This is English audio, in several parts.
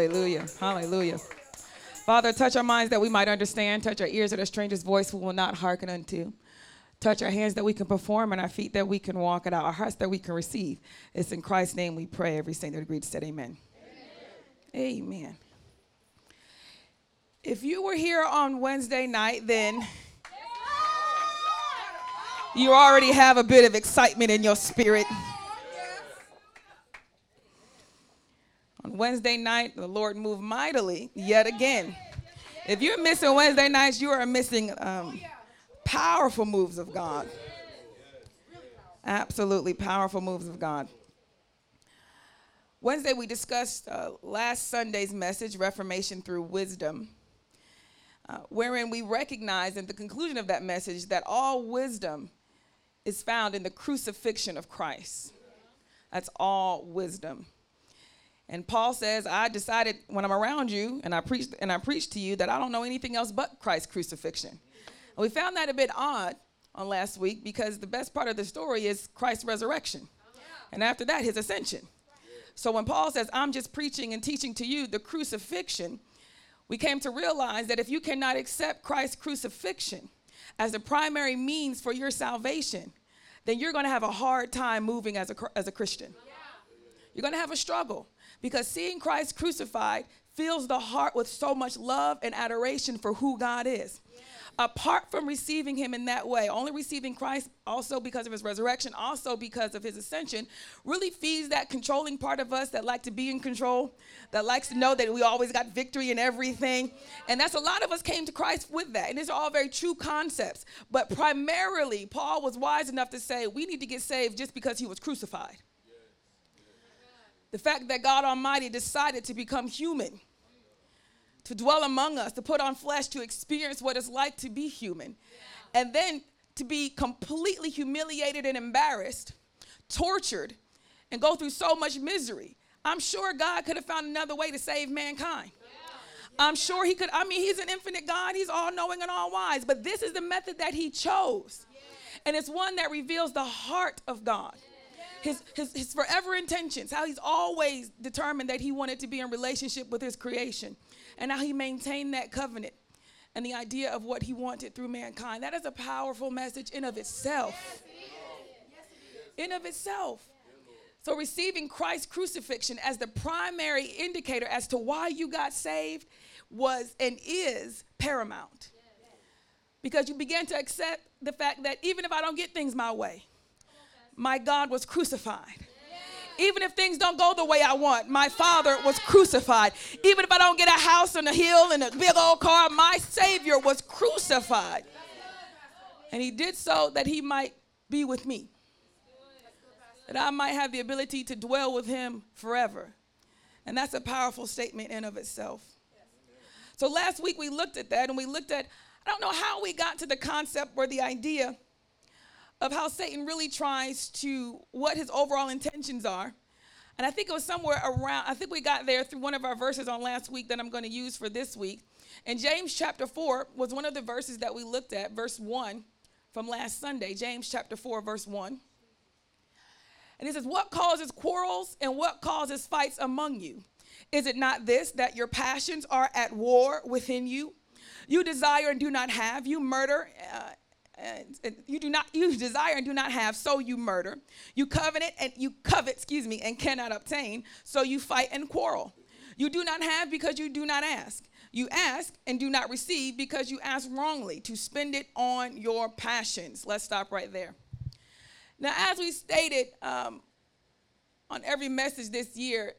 Hallelujah. Hallelujah. Father, touch our minds that we might understand. Touch our ears that a stranger's voice we will not hearken unto. Touch our hands that we can perform and our feet that we can walk and our hearts that we can receive. It's in Christ's name we pray. Every saint that agreed said amen. amen. Amen. If you were here on Wednesday night, then you already have a bit of excitement in your spirit. On Wednesday night, the Lord moved mightily yet again. If you're missing Wednesday nights, you are missing um, powerful moves of God. Absolutely powerful moves of God. Wednesday, we discussed uh, last Sunday's message, Reformation Through Wisdom, uh, wherein we recognize in the conclusion of that message that all wisdom is found in the crucifixion of Christ. That's all wisdom. And Paul says, I decided when I'm around you and I preached and I preached to you that I don't know anything else but Christ's crucifixion. And we found that a bit odd on last week because the best part of the story is Christ's resurrection. And after that, his ascension. So when Paul says, I'm just preaching and teaching to you the crucifixion, we came to realize that if you cannot accept Christ's crucifixion as the primary means for your salvation, then you're going to have a hard time moving as a, as a Christian. You're going to have a struggle because seeing Christ crucified fills the heart with so much love and adoration for who God is. Yeah. Apart from receiving him in that way, only receiving Christ also because of his resurrection, also because of his ascension, really feeds that controlling part of us that like to be in control, that likes to know that we always got victory in everything. And that's a lot of us came to Christ with that. And these are all very true concepts. But primarily, Paul was wise enough to say we need to get saved just because he was crucified. The fact that God Almighty decided to become human, to dwell among us, to put on flesh, to experience what it's like to be human, and then to be completely humiliated and embarrassed, tortured, and go through so much misery. I'm sure God could have found another way to save mankind. I'm sure he could. I mean, he's an infinite God. He's all knowing and all wise. But this is the method that he chose. And it's one that reveals the heart of God his, his, his forever intentions, how he's always determined that he wanted to be in relationship with his creation, and how he maintained that covenant and the idea of what he wanted through mankind. That is a powerful message in of itself. In of itself. So receiving Christ's crucifixion as the primary indicator as to why you got saved was and is paramount. Because you began to accept the fact that even if I don't get things my way, my God was crucified. Even if things don't go the way I want, my Father was crucified. Even if I don't get a house on a hill and a big old car, my Savior was crucified. And He did so that He might be with me, that I might have the ability to dwell with Him forever. And that's a powerful statement in of itself. So last week we looked at that and we looked at, I don't know how we got to the concept or the idea of how Satan really tries to, what his overall intentions are. And I think it was somewhere around, I think we got there through one of our verses on last week that I'm going to use for this week. And James chapter 4 was one of the verses that we looked at, verse 1 from last Sunday. James chapter 4, verse 1. And he says, What causes quarrels and what causes fights among you? Is it not this, that your passions are at war within you? You desire and do not have. You murder uh, and you do not you desire and do not have so you murder. You covenant and you covet excuse me and cannot obtain. So you fight and quarrel. You do not have because you do not ask. You ask and do not receive because you ask wrongly to spend it on your passions. Let's stop right there. Now as we stated um, on every message this year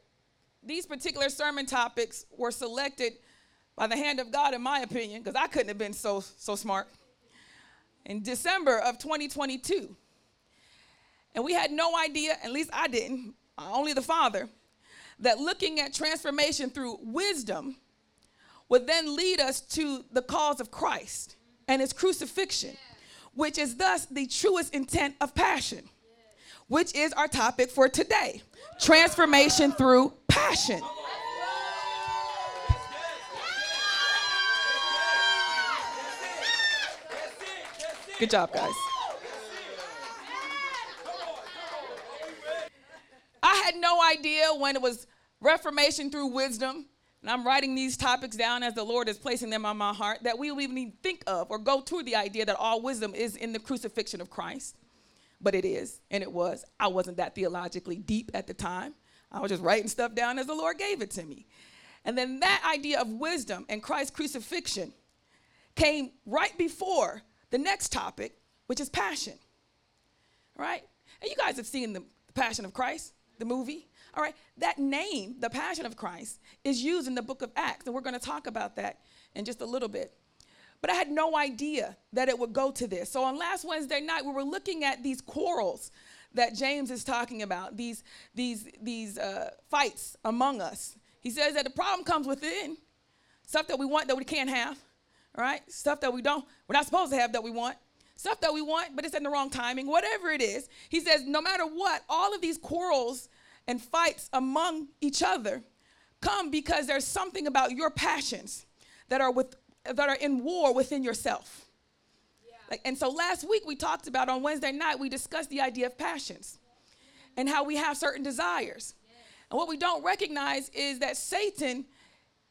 these particular sermon topics were selected by the hand of god in my opinion because i couldn't have been so so smart in December of 2022. And we had no idea, at least I didn't, uh, only the Father, that looking at transformation through wisdom would then lead us to the cause of Christ and his crucifixion, which is thus the truest intent of passion, which is our topic for today transformation through passion. Good job, guys. I had no idea when it was Reformation through wisdom and I'm writing these topics down as the Lord is placing them on my heart, that we will even think of or go to the idea that all wisdom is in the crucifixion of Christ. But it is, and it was. I wasn't that theologically deep at the time. I was just writing stuff down as the Lord gave it to me. And then that idea of wisdom and Christ's crucifixion came right before the next topic, which is passion. Right? And you guys have seen the Passion of Christ, the movie. All right, that name, the Passion of Christ, is used in the book of Acts, and we're going to talk about that in just a little bit. But I had no idea that it would go to this. So on last Wednesday night, we were looking at these quarrels that James is talking about, these, these, these uh, fights among us. He says that the problem comes within stuff that we want that we can't have, right? Stuff that we don't, we're not supposed to have that we want, stuff that we want, but it's in the wrong timing, whatever it is. He says, no matter what, all of these quarrels and fights among each other come because there's something about your passions that are with that are in war within yourself. Yeah. Like, and so last week we talked about on Wednesday night we discussed the idea of passions and how we have certain desires. And what we don't recognize is that Satan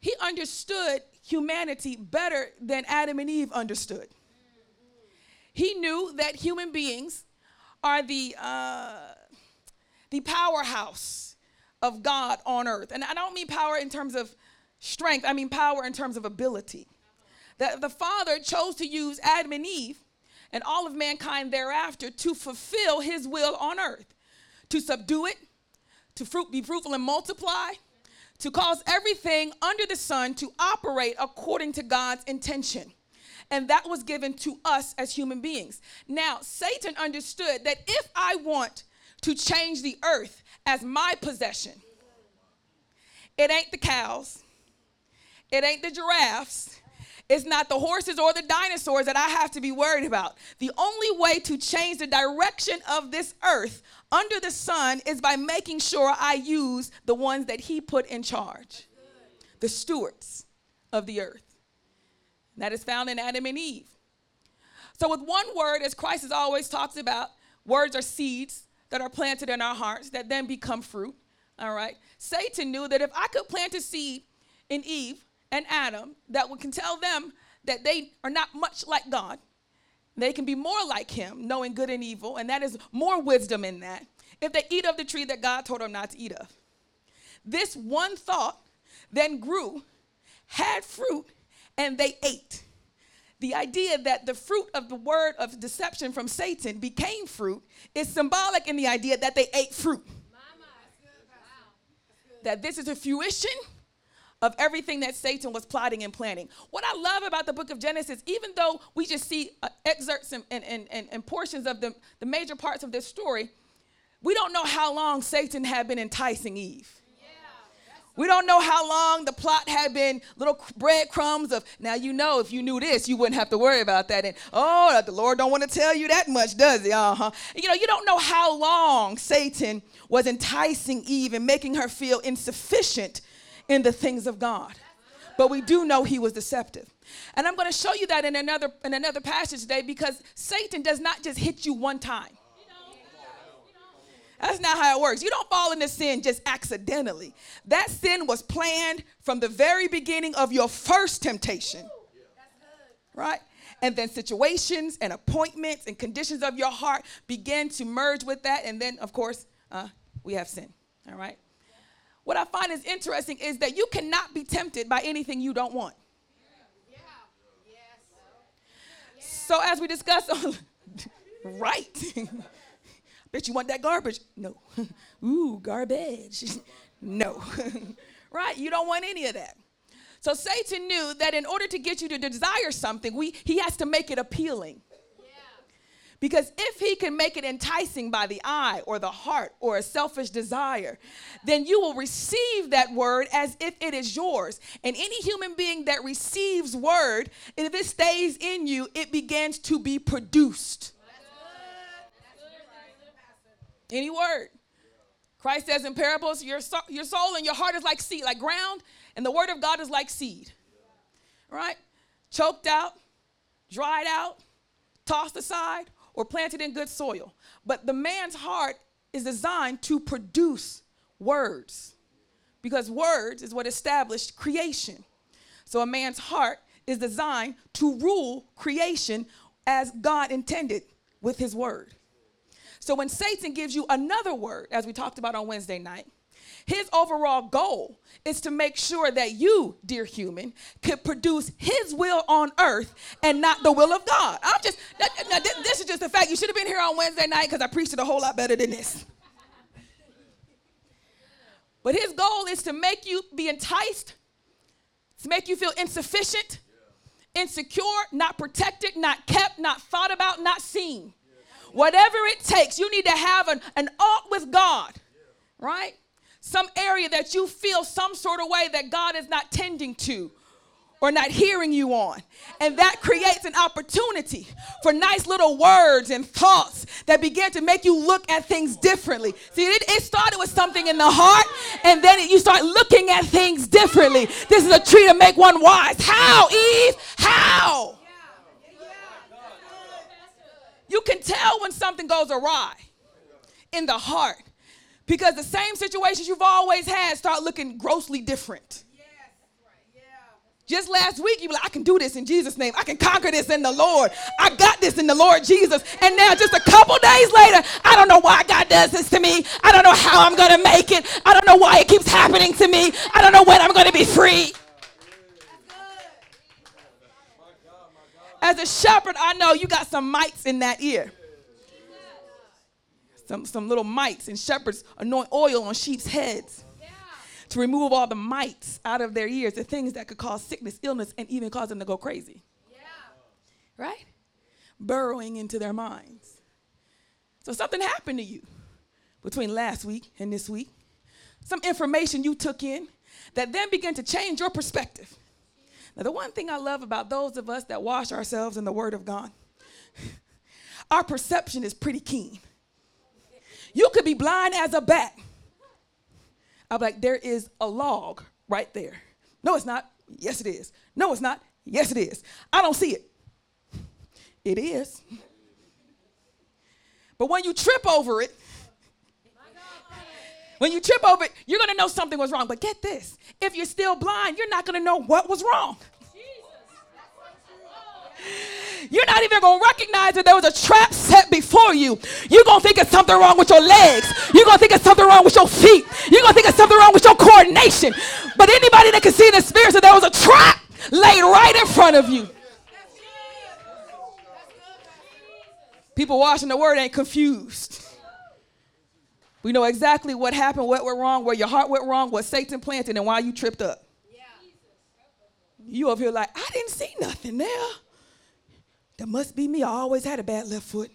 he understood humanity better than Adam and Eve understood. He knew that human beings are the uh, the powerhouse of God on earth. And I don't mean power in terms of strength, I mean power in terms of ability. That the Father chose to use Adam and Eve and all of mankind thereafter to fulfill his will on earth, to subdue it, to fruit, be fruitful and multiply, to cause everything under the sun to operate according to God's intention. And that was given to us as human beings. Now, Satan understood that if I want to change the earth as my possession. It ain't the cows, it ain't the giraffes. It's not the horses or the dinosaurs that I have to be worried about. The only way to change the direction of this earth under the sun is by making sure I use the ones that He put in charge, the stewards of the earth. that is found in Adam and Eve. So, with one word, as Christ has always talked about, words are seeds that are planted in our hearts that then become fruit. All right. Satan knew that if I could plant a seed in Eve and Adam that would can tell them that they are not much like God, they can be more like him, knowing good and evil, and that is more wisdom in that. If they eat of the tree that God told them not to eat of. This one thought then grew, had fruit, and they ate the idea that the fruit of the word of deception from Satan became fruit is symbolic in the idea that they ate fruit. That this is a fruition of everything that Satan was plotting and planning. What I love about the book of Genesis, even though we just see uh, excerpts and, and, and, and portions of the, the major parts of this story, we don't know how long Satan had been enticing Eve. We don't know how long the plot had been little breadcrumbs of, now you know if you knew this, you wouldn't have to worry about that. And oh, the Lord don't want to tell you that much, does he? Uh-huh. You know, you don't know how long Satan was enticing Eve and making her feel insufficient in the things of God. But we do know he was deceptive. And I'm going to show you that in another in another passage today because Satan does not just hit you one time. That's not how it works. You don't fall into sin just accidentally. That sin was planned from the very beginning of your first temptation. Right? And then situations and appointments and conditions of your heart begin to merge with that. And then, of course, uh, we have sin. All right? What I find is interesting is that you cannot be tempted by anything you don't want. So, as we discussed, right. Bitch, you want that garbage? No. Ooh, garbage. no. right? You don't want any of that. So Satan knew that in order to get you to desire something, we, he has to make it appealing. Because if he can make it enticing by the eye or the heart or a selfish desire, then you will receive that word as if it is yours. And any human being that receives word, if it stays in you, it begins to be produced. Any word. Christ says in parables, your, so, your soul and your heart is like seed, like ground, and the word of God is like seed. Right? Choked out, dried out, tossed aside, or planted in good soil. But the man's heart is designed to produce words, because words is what established creation. So a man's heart is designed to rule creation as God intended with his word. So when Satan gives you another word, as we talked about on Wednesday night, his overall goal is to make sure that you, dear human, could produce his will on earth and not the will of God. I'm just, now, this is just a fact. You should have been here on Wednesday night because I preached it a whole lot better than this. But his goal is to make you be enticed, to make you feel insufficient, insecure, not protected, not kept, not thought about, not seen. Whatever it takes, you need to have an, an alt with God, right? Some area that you feel some sort of way that God is not tending to or not hearing you on. And that creates an opportunity for nice little words and thoughts that begin to make you look at things differently. See, it, it started with something in the heart, and then you start looking at things differently. This is a tree to make one wise. How, Eve? How? You can tell when something goes awry in the heart because the same situations you've always had start looking grossly different. Yes, right. yeah. Just last week, you were like, I can do this in Jesus' name. I can conquer this in the Lord. I got this in the Lord Jesus. And now, just a couple days later, I don't know why God does this to me. I don't know how I'm going to make it. I don't know why it keeps happening to me. I don't know when I'm going to be free. As a shepherd, I know you got some mites in that ear. Some, some little mites, and shepherds anoint oil on sheep's heads to remove all the mites out of their ears, the things that could cause sickness, illness, and even cause them to go crazy. Yeah. Right? Burrowing into their minds. So something happened to you between last week and this week. Some information you took in that then began to change your perspective. Now, the one thing I love about those of us that wash ourselves in the Word of God, our perception is pretty keen. You could be blind as a bat I'm like, there is a log right there. No, it's not. Yes, it is. No, it's not. Yes, it is. I don't see it. It is. But when you trip over it, when you trip over it, you're to know something was wrong. But get this if you're still blind, you're not to know what was wrong. You're not even going to recognize that there was a trap set before you. You're going to think it's something wrong with your legs. You're going to think it's something wrong with your feet. You're going to think it's something wrong with your coordination. But anybody that can see in the spirit that there was a trap laid right in front of you. People watching the word ain't confused. We know exactly what happened, what went wrong, where your heart went wrong, what Satan planted, and why you tripped up. You over here like, I didn't see nothing there. That must be me. I always had a bad left foot.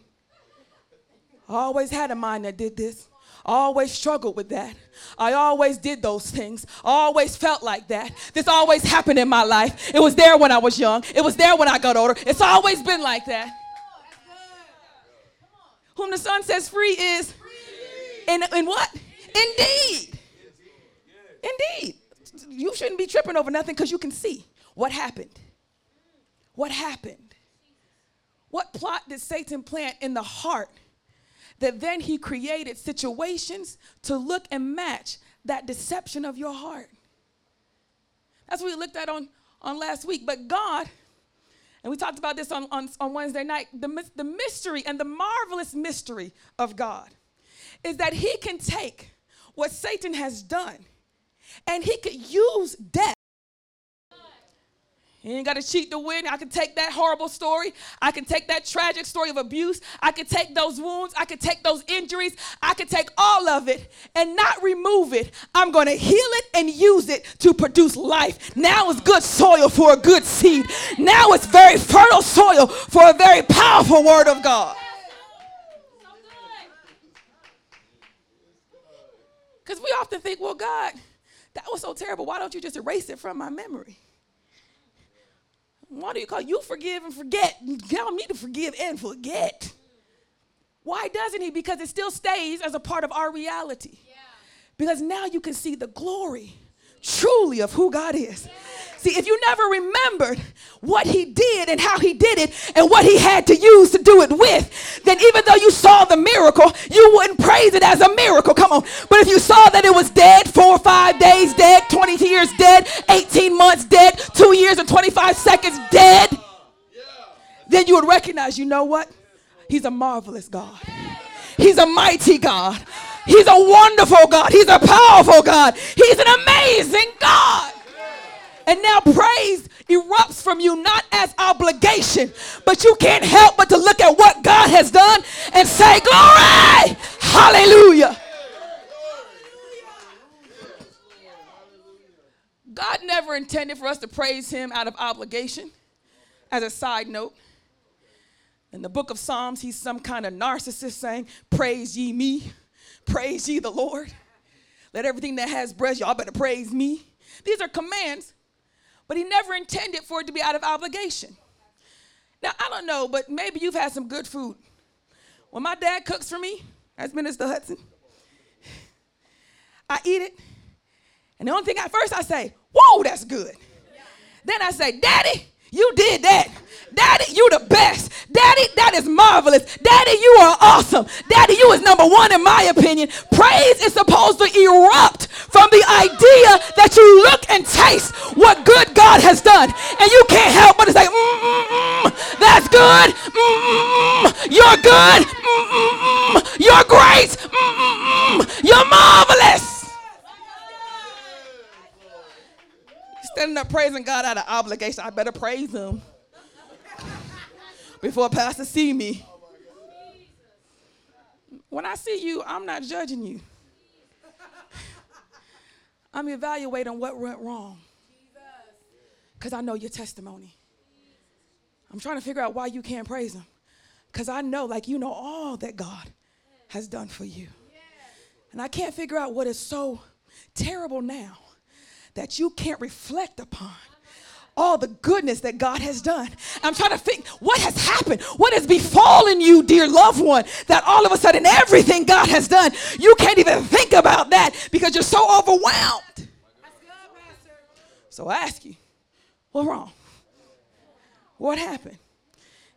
I always had a mind that did this. I always struggled with that. I always did those things. I always felt like that. This always happened in my life. It was there when I was young. It was there when I got older. It's always been like that. Whom the Son says free is in, in what? Indeed. Indeed. You shouldn't be tripping over nothing because you can see what happened. What happened? What plot did Satan plant in the heart that then he created situations to look and match that deception of your heart? That's what we looked at on, on last week. But God, and we talked about this on, on, on Wednesday night, the, the mystery and the marvelous mystery of God is that he can take what Satan has done and he could use death you ain't got to cheat to win. I can take that horrible story. I can take that tragic story of abuse. I can take those wounds. I can take those injuries. I can take all of it and not remove it. I'm going to heal it and use it to produce life. Now it's good soil for a good seed. Now it's very fertile soil for a very powerful word of God. Because we often think, well, God, that was so terrible. Why don't you just erase it from my memory? Why do you call you forgive and forget? Tell me to forgive and forget. Why doesn't he? Because it still stays as a part of our reality. Yeah. Because now you can see the glory truly of who God is. See, if you never remembered what he did and how he did it and what he had to use to do it with, then even though you saw the miracle, you wouldn't praise it as a miracle. Come on. But if you saw that it was dead, four or five days dead, 20 years dead, 18 months dead, two years and 25 seconds dead, then you would recognize, you know what? He's a marvelous God. He's a mighty God. He's a wonderful God. He's a powerful God. He's an amazing God. And now praise erupts from you not as obligation, but you can't help but to look at what God has done and say, Glory! Hallelujah. God never intended for us to praise Him out of obligation. As a side note, in the book of Psalms, he's some kind of narcissist saying, Praise ye me, praise ye the Lord. Let everything that has breath, y'all better praise me. These are commands but he never intended for it to be out of obligation. Now, I don't know, but maybe you've had some good food. When my dad cooks for me, as Minister Hudson, I eat it, and the only thing at first I say, Whoa, that's good. Then I say, Daddy, you did that. Daddy, you the best. Daddy, that is marvelous. Daddy, you are awesome. Daddy, you is number one in my opinion. Praise is supposed to erupt from the idea that you look and taste what good God has done. And you can't help but say, mm, mm, that's good. You're good. You're great. You're marvelous. Standing up praising God out of obligation. I better praise him before pastor see me. When I see you, I'm not judging you. I'm evaluating what went wrong. Because I know your testimony. I'm trying to figure out why you can't praise him. Because I know, like, you know all that God has done for you. And I can't figure out what is so terrible now that you can't reflect upon all the goodness that God has done. I'm trying to think what has happened, what has befallen you, dear loved one, that all of a sudden everything God has done, you can't even think about that because you're so overwhelmed. So I ask you, what's wrong? What happened?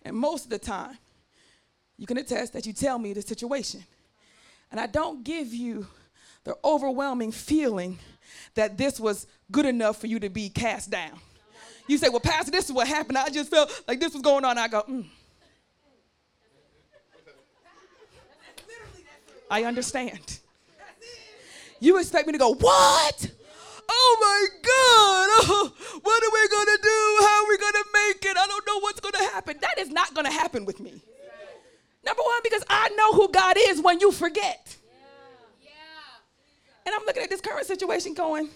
And most of the time, you can attest that you tell me the situation. And I don't give you the overwhelming feeling that this was good enough for you to be cast down. You say, Well, Pastor, this is what happened. I just felt like this was going on. I go, mm. I understand. You expect me to go, What? Oh my God. Oh, what are we going to do? How are we going to make it? I don't know what's going to happen. That is not going to happen with me. Number one, because I know who God is when you forget. And I'm looking at this current situation going,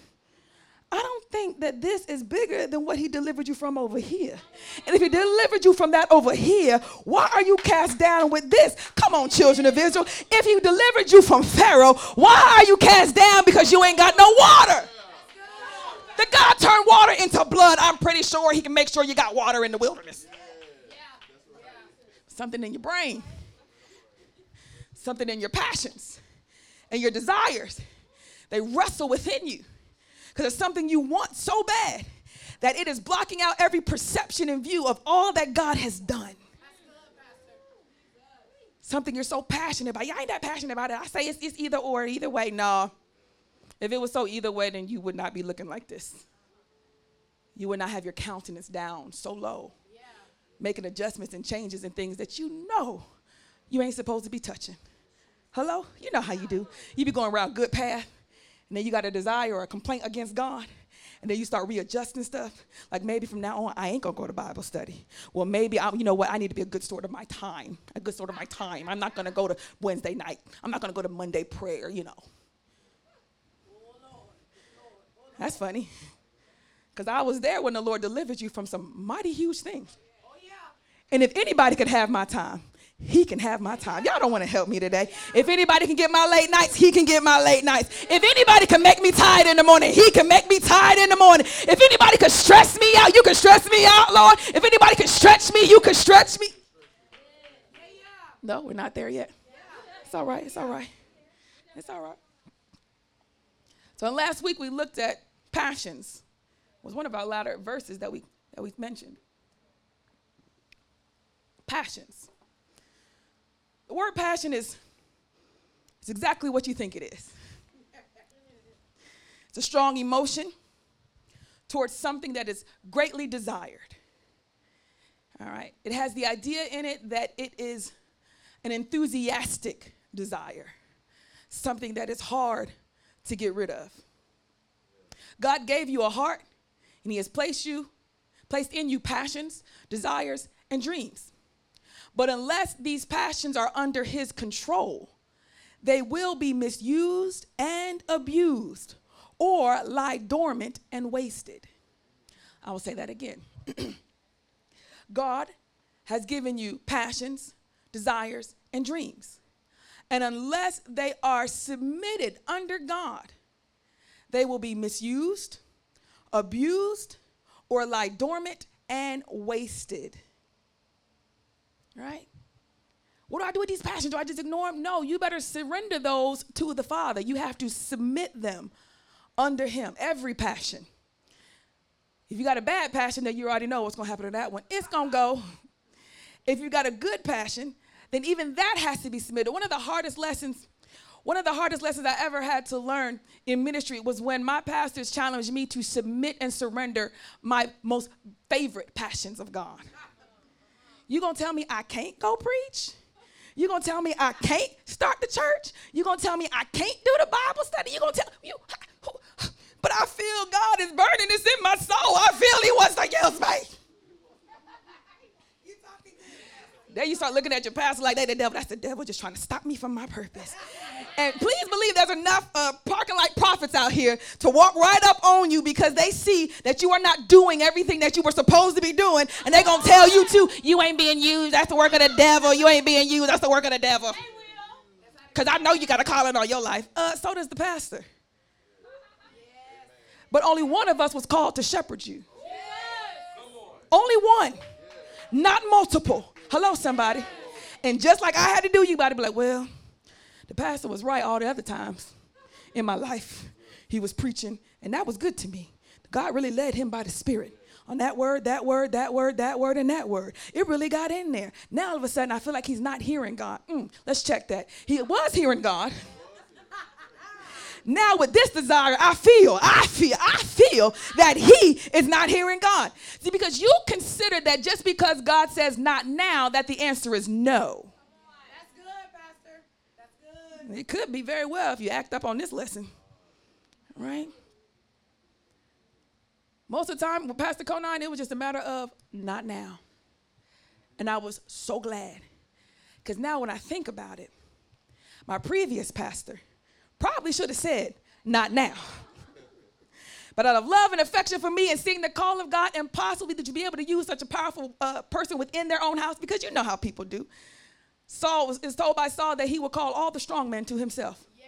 I don't think that this is bigger than what he delivered you from over here. And if he delivered you from that over here, why are you cast down with this? Come on, children of Israel. If he delivered you from Pharaoh, why are you cast down because you ain't got no water? The God turned water into blood. I'm pretty sure he can make sure you got water in the wilderness. Something in your brain, something in your passions and your desires they wrestle within you because it's something you want so bad that it is blocking out every perception and view of all that God has done. Something you're so passionate about. Yeah, I ain't that passionate about it. I say it's, it's either or, either way. No. If it was so either way, then you would not be looking like this. You would not have your countenance down so low, yeah. making adjustments and changes and things that you know you ain't supposed to be touching. Hello? You know how you do. You be going around good path and then you got a desire or a complaint against God. And then you start readjusting stuff. Like maybe from now on, I ain't gonna go to Bible study. Well, maybe I, you know what? I need to be a good steward of my time. A good steward of my time. I'm not gonna go to Wednesday night. I'm not gonna go to Monday prayer. You know. That's funny. Because I was there when the Lord delivered you from some mighty huge things. Oh, and if anybody could have my time, he can have my time. Y'all don't want to help me today. If anybody can get my late nights, he can get my late nights. If anybody can make me tired in the morning, he can make me tired in the morning. If anybody can stress me out, you can stress me out, Lord. If anybody can stretch me, you can stretch me. No, we're not there yet. It's all right. It's all right. It's all right. So last week we looked at passions, was one of our latter verses that we that we mentioned. Passions. The word passion is, is exactly what you think it is. It's a strong emotion towards something that is greatly desired. All right. It has the idea in it that it is an enthusiastic desire, something that is hard to get rid of. God gave you a heart, and He has placed you, placed in you passions, desires, and dreams. But unless these passions are under his control, they will be misused and abused or lie dormant and wasted. I will say that again. God has given you passions, desires, and dreams. And unless they are submitted under God, they will be misused, abused, or lie dormant and wasted. Right? What do I do with these passions? Do I just ignore them? No, you better surrender those to the Father. You have to submit them under Him. Every passion. If you got a bad passion, then you already know what's going to happen to that one. It's going to go. If you got a good passion, then even that has to be submitted. One of the hardest lessons, one of the hardest lessons I ever had to learn in ministry was when my pastors challenged me to submit and surrender my most favorite passions of God. You gonna tell me I can't go preach? You gonna tell me I can't start the church? You gonna tell me I can't do the Bible study? You gonna tell you? But I feel God is burning this in my soul. I feel He wants to use me. Then you start looking at your pastor like they the devil. That's the devil just trying to stop me from my purpose. And please believe there's enough uh, parking lot prophets out here to walk right up on you because they see that you are not doing everything that you were supposed to be doing. And they're going to tell you too, you ain't being used. That's the work of the devil. You ain't being used. That's the work of the devil. Because I know you got a calling on your life. Uh, so does the pastor. But only one of us was called to shepherd you. Only one, not multiple. Hello, somebody. And just like I had to do, you got to be like, well, the pastor was right all the other times in my life. He was preaching, and that was good to me. God really led him by the Spirit on that word, that word, that word, that word, and that word. It really got in there. Now all of a sudden, I feel like he's not hearing God. Mm, let's check that. He was hearing God. Now with this desire, I feel, I feel, I feel that he is not hearing God. See, because you consider that just because God says not now, that the answer is no. That's good, Pastor. That's good. It could be very well if you act up on this lesson, right? Most of the time with Pastor Conine, it was just a matter of not now. And I was so glad. Because now when I think about it, my previous pastor, Probably should have said, not now. But out of love and affection for me and seeing the call of God, and possibly that you be able to use such a powerful uh, person within their own house, because you know how people do. Saul was, is told by Saul that he would call all the strong men to himself. Yeah.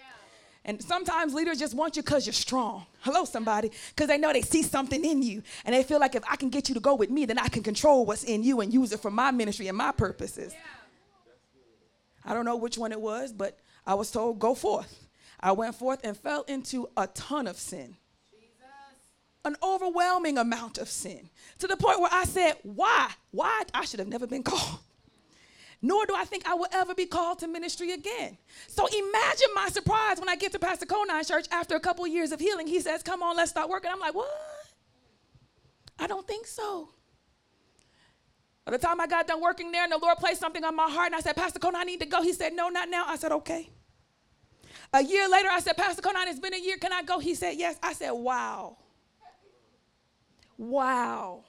And sometimes leaders just want you because you're strong. Hello, somebody. Because they know they see something in you. And they feel like if I can get you to go with me, then I can control what's in you and use it for my ministry and my purposes. Yeah. I don't know which one it was, but I was told, go forth. I went forth and fell into a ton of sin. An overwhelming amount of sin. To the point where I said, Why? Why? I should have never been called. Nor do I think I will ever be called to ministry again. So imagine my surprise when I get to Pastor Conine's church after a couple years of healing. He says, Come on, let's start working. I'm like, What? I don't think so. By the time I got done working there and the Lord placed something on my heart, and I said, Pastor Conine, I need to go. He said, No, not now. I said, Okay. A year later, I said, Pastor Conine, it's been a year. Can I go? He said, Yes. I said, Wow. Wow.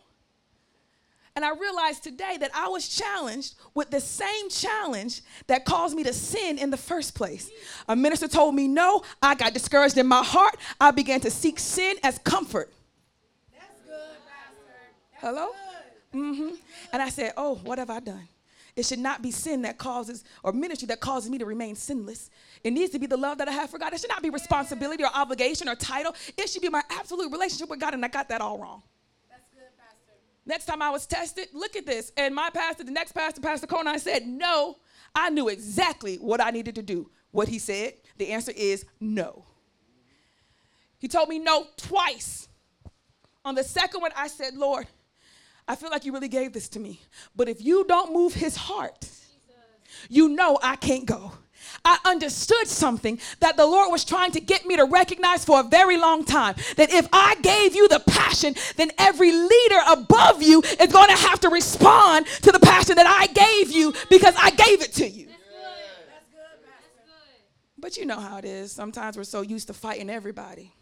And I realized today that I was challenged with the same challenge that caused me to sin in the first place. A minister told me no. I got discouraged in my heart. I began to seek sin as comfort. That's good, Pastor. That's Hello? Mm-hmm. And I said, Oh, what have I done? It should not be sin that causes, or ministry that causes me to remain sinless. It needs to be the love that I have for God. It should not be responsibility or obligation or title. It should be my absolute relationship with God, and I got that all wrong. That's good, Pastor. Next time I was tested, look at this. And my pastor, the next pastor, Pastor Conine, said, No, I knew exactly what I needed to do. What he said, the answer is no. He told me no twice On the second one, I said, Lord, I feel like you really gave this to me. But if you don't move his heart, you know I can't go. I understood something that the Lord was trying to get me to recognize for a very long time. That if I gave you the passion, then every leader above you is going to have to respond to the passion that I gave you because I gave it to you. But you know how it is. Sometimes we're so used to fighting everybody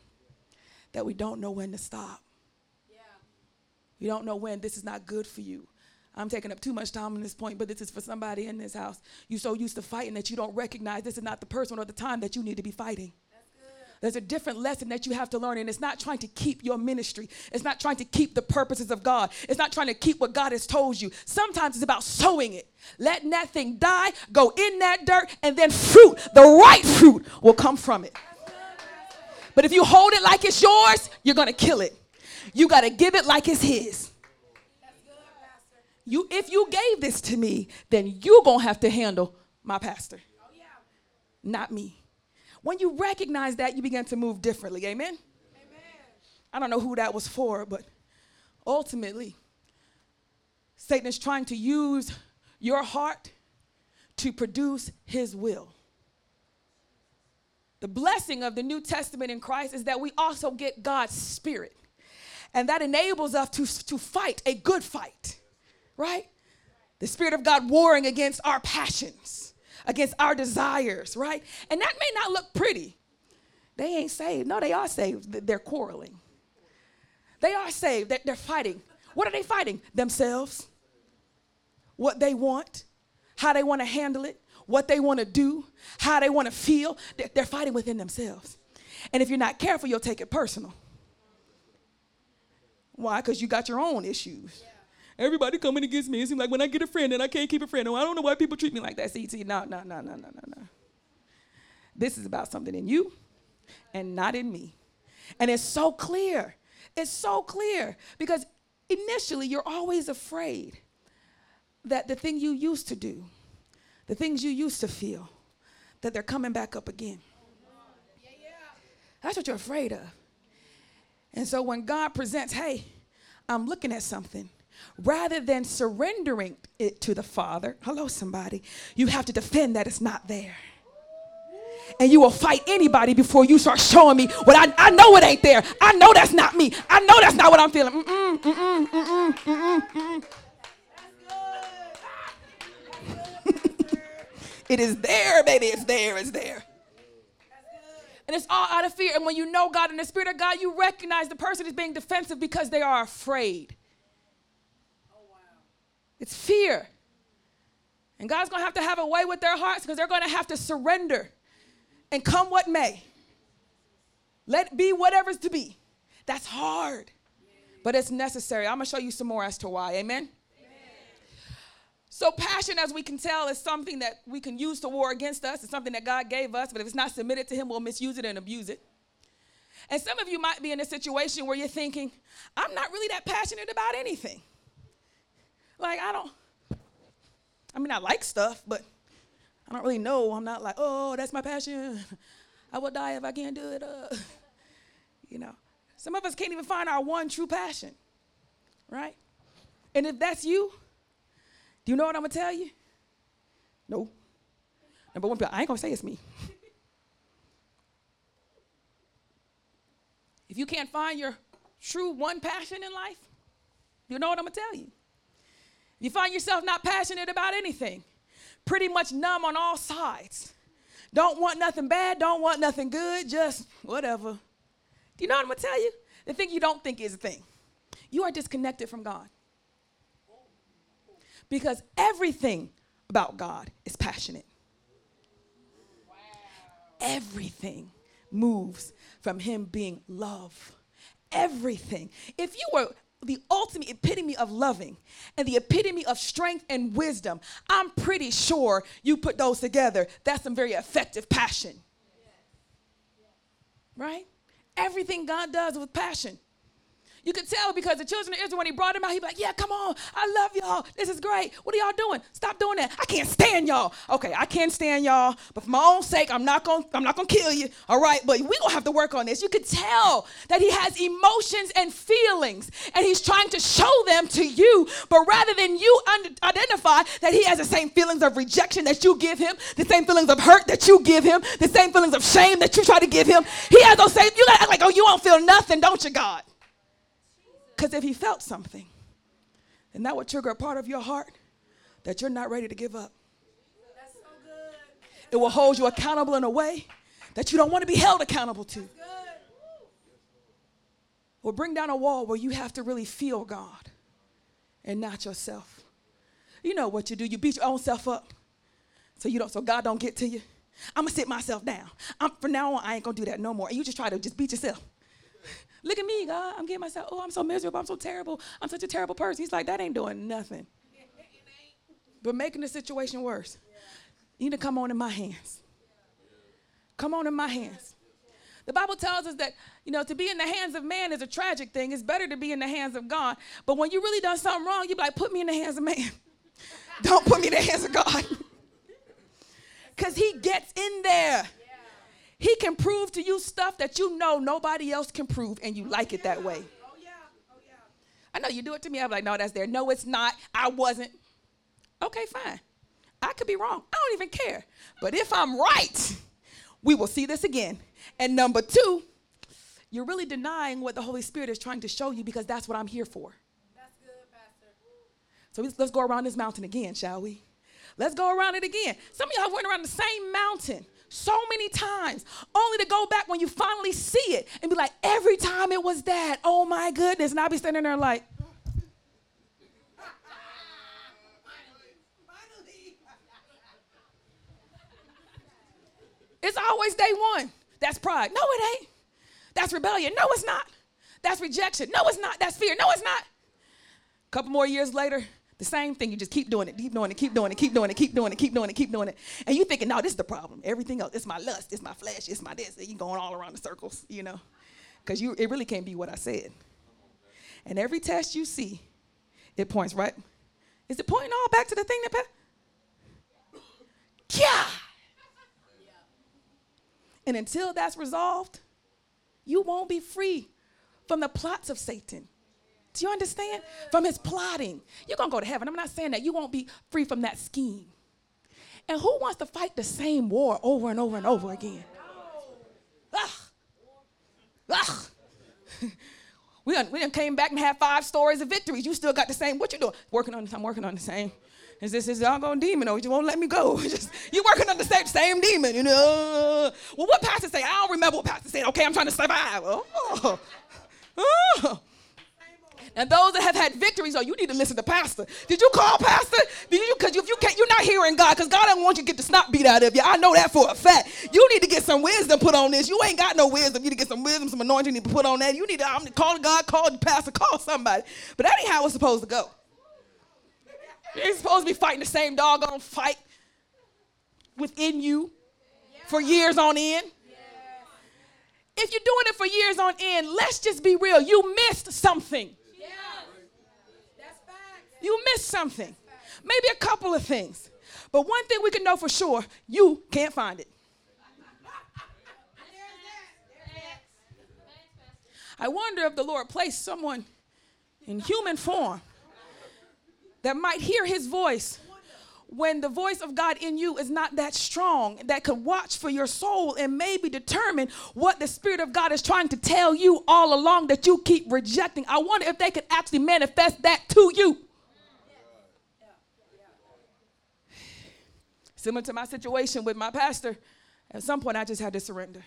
that we don't know when to stop. You don't know when this is not good for you. I'm taking up too much time on this point, but this is for somebody in this house. You're so used to fighting that you don't recognize this is not the person or the time that you need to be fighting. There's a different lesson that you have to learn, and it's not trying to keep your ministry. It's not trying to keep the purposes of God. It's not trying to keep what God has told you. Sometimes it's about sowing it, letting that thing die, go in that dirt, and then fruit, the right fruit, will come from it. But if you hold it like it's yours, you're going to kill it. You got to give it like it's His. You, if you gave this to me, then you're going to have to handle my pastor, not me. When you recognize that, you begin to move differently. Amen? Amen? I don't know who that was for, but ultimately, Satan is trying to use your heart to produce his will. The blessing of the New Testament in Christ is that we also get God's Spirit. And that enables us to, to fight a good fight, right? The Spirit of God warring against our passions against our desires, right? And that may not look pretty. They ain't saved. No, they are saved. They're quarreling. They are saved. They're fighting. What are they fighting? Themselves. What they want, how they want to handle it, what they want to do, how they want to feel. They're fighting within themselves. And if you're not careful, you'll take it personal. Why? Because you got your own issues. Yeah. Everybody coming against me. It seems like when I get a friend and I can't keep a friend. Oh, I don't know why people treat me like that. See, see, no, no, no, no, no, no, no. This is about something in you and not in me. And it's so clear. It's so clear because initially you're always afraid that the thing you used to do, the things you used to feel, that they're coming back up again. That's what you're afraid of. And so when God presents, hey, I'm looking at something rather than surrendering it to the Father, hello, somebody, you have to defend that it's not there. And you will fight anybody before you start showing me what I, I know it ain't there. I know that's not me. I know that's not what I'm feeling. Mm-mm, mm-mm, mm-mm, mm-mm, it is there, baby. It's there. It's there. And it's all out of fear. And when you know God and the Spirit of God, you recognize the person is being defensive because they are afraid. Oh, wow. It's fear. And God's going to have to have a way with their hearts because they're going to have to surrender and come what may. Let be whatever's to be. That's hard, but it's necessary. I'm going to show you some more as to why. Amen? So, passion, as we can tell, is something that we can use to war against us. It's something that God gave us, but if it's not submitted to Him, we'll misuse it and abuse it. And some of you might be in a situation where you're thinking, I'm not really that passionate about anything. Like, I don't, I mean, I like stuff, but I don't really know. I'm not like, oh, that's my passion. I will die if I can't do it. Uh. You know, some of us can't even find our one true passion, right? And if that's you, do you know what I'm gonna tell you? No. Number one, I ain't gonna say it's me. if you can't find your true one passion in life, you know what I'm gonna tell you? You find yourself not passionate about anything, pretty much numb on all sides. Don't want nothing bad, don't want nothing good, just whatever. Do you know what I'm gonna tell you? The thing you don't think is a thing. You are disconnected from God. Because everything about God is passionate. Everything moves from Him being love. Everything. If you were the ultimate epitome of loving and the epitome of strength and wisdom. I'm pretty sure you put those together. That's some very effective passion. Right? Everything God does with passion. You could tell because the children of Israel, when he brought them out, he'd be like, Yeah, come on. I love y'all. This is great. What are y'all doing? Stop doing that. I can't stand y'all. Okay, I can't stand y'all, but for my own sake, I'm not gonna I'm not gonna kill you. All right, but we gonna have to work on this. You could tell that he has emotions and feelings, and he's trying to show them to you. But rather than you un- identify that he has the same feelings of rejection that you give him, the same feelings of hurt that you give him, the same feelings of shame that you try to give him, he has those same. You gotta act like, oh, you won't feel nothing, don't you, God? Because if he felt something, then that would trigger a part of your heart that you're not ready to give up. So. It will hold you accountable in a way that you don't want to be held accountable to. Or bring down a wall where you have to really feel God and not yourself. You know what you do. You beat your own self up. So you don't so God don't get to you. I'm gonna sit myself down. I'm from now on, I ain't gonna do that no more. And you just try to just beat yourself. Look at me, God. I'm getting myself, oh, I'm so miserable. I'm so terrible. I'm such a terrible person. He's like, that ain't doing nothing. But making the situation worse. You need to come on in my hands. Come on in my hands. The Bible tells us that, you know, to be in the hands of man is a tragic thing. It's better to be in the hands of God. But when you really done something wrong, you be like, put me in the hands of man. Don't put me in the hands of God. Because he gets in there. He can prove to you stuff that you know nobody else can prove, and you oh, like it that way. Oh yeah. Oh yeah. I know you do it to me. I'm like, no, that's there. No, it's not. I wasn't. Okay, fine. I could be wrong. I don't even care. But if I'm right, we will see this again. And number two, you're really denying what the Holy Spirit is trying to show you because that's what I'm here for. That's good, Pastor. So let's, let's go around this mountain again, shall we? Let's go around it again. Some of y'all went around the same mountain so many times, only to go back when you finally see it and be like, every time it was that. Oh my goodness. And I'll be standing there like. It's always day one. That's pride. No, it ain't. That's rebellion. No, it's not. That's rejection. No, it's not. That's fear. No, it's not. A couple more years later, the same thing. You just keep doing it, keep doing it, keep doing it, keep doing it, keep doing it, keep doing it, keep doing it. And you thinking, no, this is the problem. Everything else, it's my lust, it's my flesh, it's my this. And you going all around the circles, you know. Because you it really can't be what I said. And every test you see, it points right. Is it pointing all back to the thing that pa- Yeah. And until that's resolved, you won't be free from the plots of Satan. Do you understand? From his plotting. You're going to go to heaven. I'm not saying that you won't be free from that scheme. And who wants to fight the same war over and over and over again? Ugh. Ugh. We done, we done came back and had five stories of victories. You still got the same. What you doing? Working on this. I'm working on the same. Is this is doggone demon? Or you won't let me go? Just you working on the same same demon. You know. Well, what pastor say? I don't remember what pastor said. Okay, I'm trying to survive. Oh. Oh. oh. And those that have had victories, oh, you need to listen to pastor. Did you call pastor? Did you? Because if you can't, you're not hearing God. Because God doesn't want you to get the snot beat out of you. I know that for a fact. You need to get some wisdom put on this. You ain't got no wisdom. You need to get some wisdom, some anointing to put on that. You need to I'm call God, call the pastor, call somebody. But that ain't how it's supposed to go. You ain't supposed to be fighting the same doggone fight within you for years on end. If you're doing it for years on end, let's just be real. You missed something. You missed something. Maybe a couple of things. But one thing we can know for sure you can't find it. I wonder if the Lord placed someone in human form that might hear his voice when the voice of God in you is not that strong, that could watch for your soul and maybe determine what the Spirit of God is trying to tell you all along that you keep rejecting. I wonder if they could actually manifest that to you. Similar to my situation with my pastor, at some point I just had to surrender.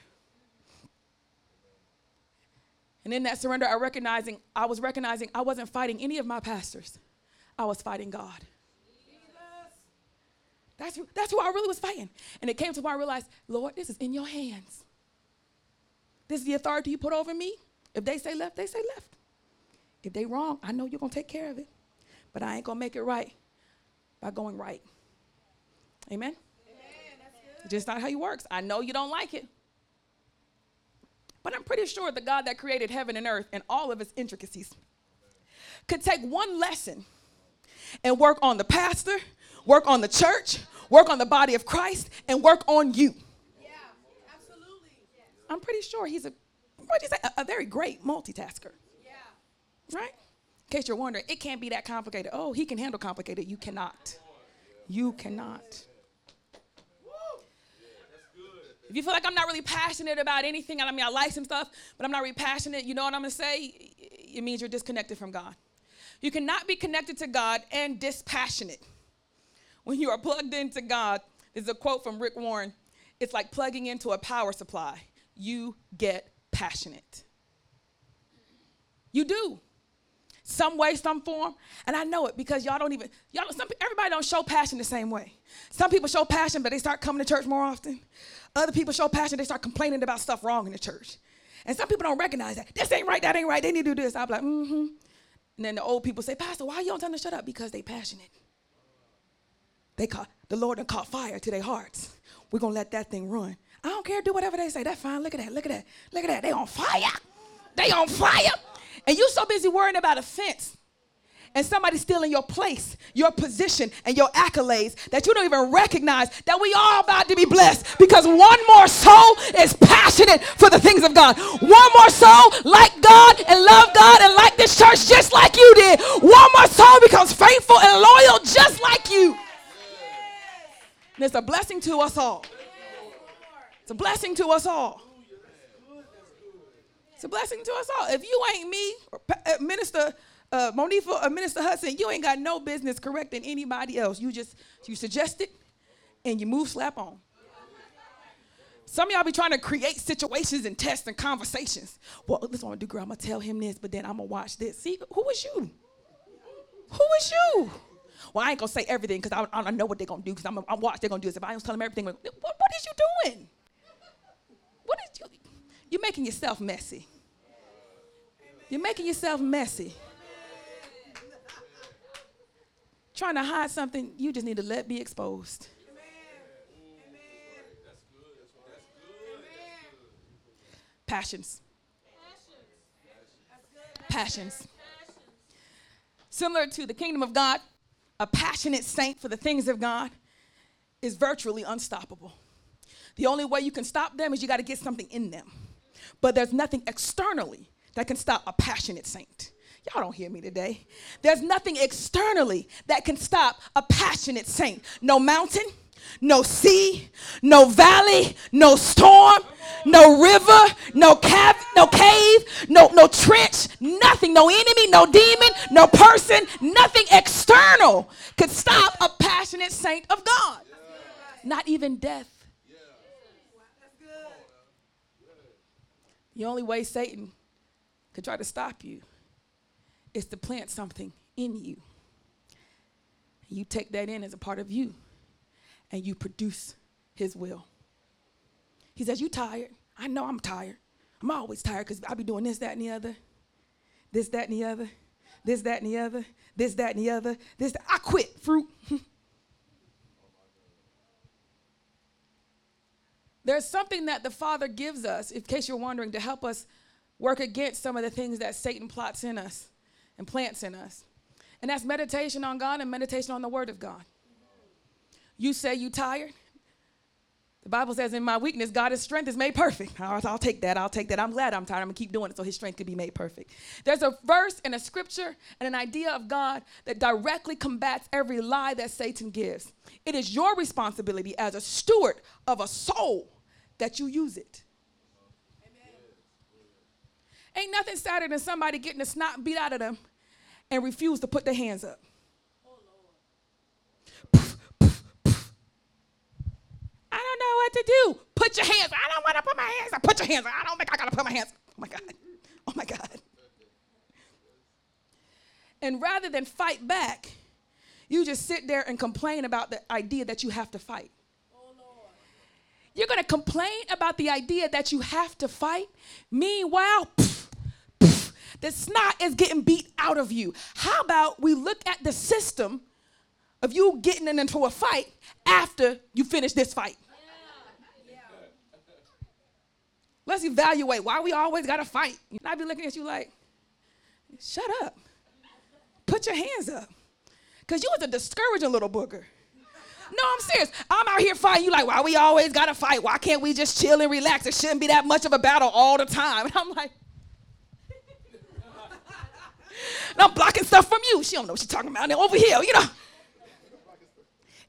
And in that surrender, I recognizing I was recognizing I wasn't fighting any of my pastors. I was fighting God. That's who, that's who I really was fighting. And it came to where I realized, Lord, this is in your hands. This is the authority you put over me. If they say left, they say left. If they wrong, I know you're gonna take care of it. But I ain't gonna make it right by going right. Amen? Amen. That's good. Just not how he works. I know you don't like it. But I'm pretty sure the God that created heaven and earth and all of its intricacies could take one lesson and work on the pastor, work on the church, work on the body of Christ, and work on you. Yeah, absolutely. I'm pretty sure he's a, what do you say, a, a very great multitasker, Yeah. right? In case you're wondering, it can't be that complicated. Oh, he can handle complicated. You cannot. You cannot. If you feel like I'm not really passionate about anything, I mean, I like some stuff, but I'm not really passionate, you know what I'm gonna say? It means you're disconnected from God. You cannot be connected to God and dispassionate. When you are plugged into God, there's a quote from Rick Warren it's like plugging into a power supply. You get passionate. You do. Some way, some form. And I know it because y'all don't even, y'all, some, everybody don't show passion the same way. Some people show passion, but they start coming to church more often. Other people show passion, they start complaining about stuff wrong in the church. And some people don't recognize that. This ain't right, that ain't right. They need to do this. I'm like, mm-hmm. And then the old people say, Pastor, why you don't tell them to shut up? Because they passionate. They caught, the Lord done caught fire to their hearts. We're gonna let that thing run. I don't care, do whatever they say. That's fine. Look at that, look at that, look at that. They on fire. They on fire. And you so busy worrying about offense and somebody stealing your place, your position, and your accolades that you don't even recognize that we are about to be blessed because one more soul is passionate for the things of God. One more soul like God and love God and like this church just like you did. One more soul becomes faithful and loyal just like you. And it's a blessing to us all. It's a blessing to us all. It's a blessing to us all. If you ain't me, Minister uh, Monifa or Minister Hudson, you ain't got no business correcting anybody else. You just you suggest it and you move slap on. Some of y'all be trying to create situations and tests and conversations. Well, this is what I'm gonna do, girl. I'm gonna tell him this, but then I'm gonna watch this. See, who was you? Who was you? Well, I ain't gonna say everything because I, I know what they're gonna do because I'm, I'm watch they're gonna do this. If I don't tell them everything, what, what is you doing? What is you? You're making yourself messy. You're making yourself messy. Trying to hide something you just need to let be exposed. Passions. Passions. Similar to the kingdom of God, a passionate saint for the things of God is virtually unstoppable. The only way you can stop them is you got to get something in them. But there's nothing externally that can stop a passionate saint. Y'all don't hear me today. There's nothing externally that can stop a passionate saint. No mountain, no sea, no valley, no storm, no river, no cave, no cave, no no trench, nothing, no enemy, no demon, no person, nothing external could stop a passionate saint of God. Not even death. The only way Satan could try to stop you is to plant something in you. You take that in as a part of you and you produce his will. He says, You tired? I know I'm tired. I'm always tired because I'll be doing this, that, and the other. This, that, and the other. This, that, and the other. This, that, and the other. This, that. I quit fruit. There's something that the Father gives us, in case you're wondering, to help us work against some of the things that Satan plots in us and plants in us. And that's meditation on God and meditation on the Word of God. You say you tired. The Bible says, in my weakness, God's strength is made perfect. I'll, take that. I'll take that. I'm glad I'm tired. I'm going to keep doing it so his strength could be made perfect. There's a verse and a scripture and an idea of God that directly combats every lie that Satan gives. It is your responsibility as a steward of a soul that you use it. Ain't nothing sadder than somebody getting the snot beat out of them and refuse to put their hands up. I don't know what to do. Put your hands. I don't want to put my hands up. Put your hands. I don't think I gotta put my hands. Oh my God. Oh my God. And rather than fight back, you just sit there and complain about the idea that you have to fight. You're gonna complain about the idea that you have to fight. Meanwhile, pff, the snot is getting beat out of you. How about we look at the system of you getting into a fight after you finish this fight? Let's evaluate why we always got to fight. And I'd be looking at you like, shut up. Put your hands up. Because you was a discouraging little booger. No, I'm serious. I'm out here fighting. You like, why we always got to fight? Why can't we just chill and relax? It shouldn't be that much of a battle all the time. And I'm like, and I'm blocking stuff from you. She don't know what she's talking about. And over here, you know.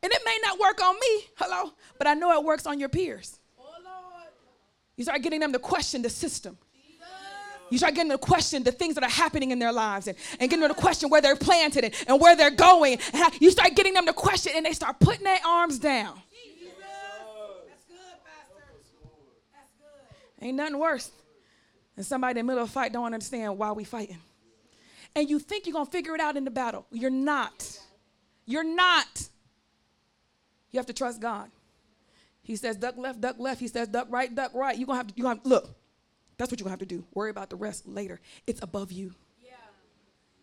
And it may not work on me, hello, but I know it works on your peers. You start getting them to question the system. You start getting them to question the things that are happening in their lives and, and getting them to question where they're planted and, and where they're going. How, you start getting them to question and they start putting their arms down. Ain't nothing worse than somebody in the middle of a fight don't understand why we fighting. And you think you're gonna figure it out in the battle. You're not. You're not. You have to trust God. He says duck left, duck left. He says duck right, duck right. You're gonna have to, you gonna have, look, that's what you're gonna have to do. Worry about the rest later. It's above you. Yeah.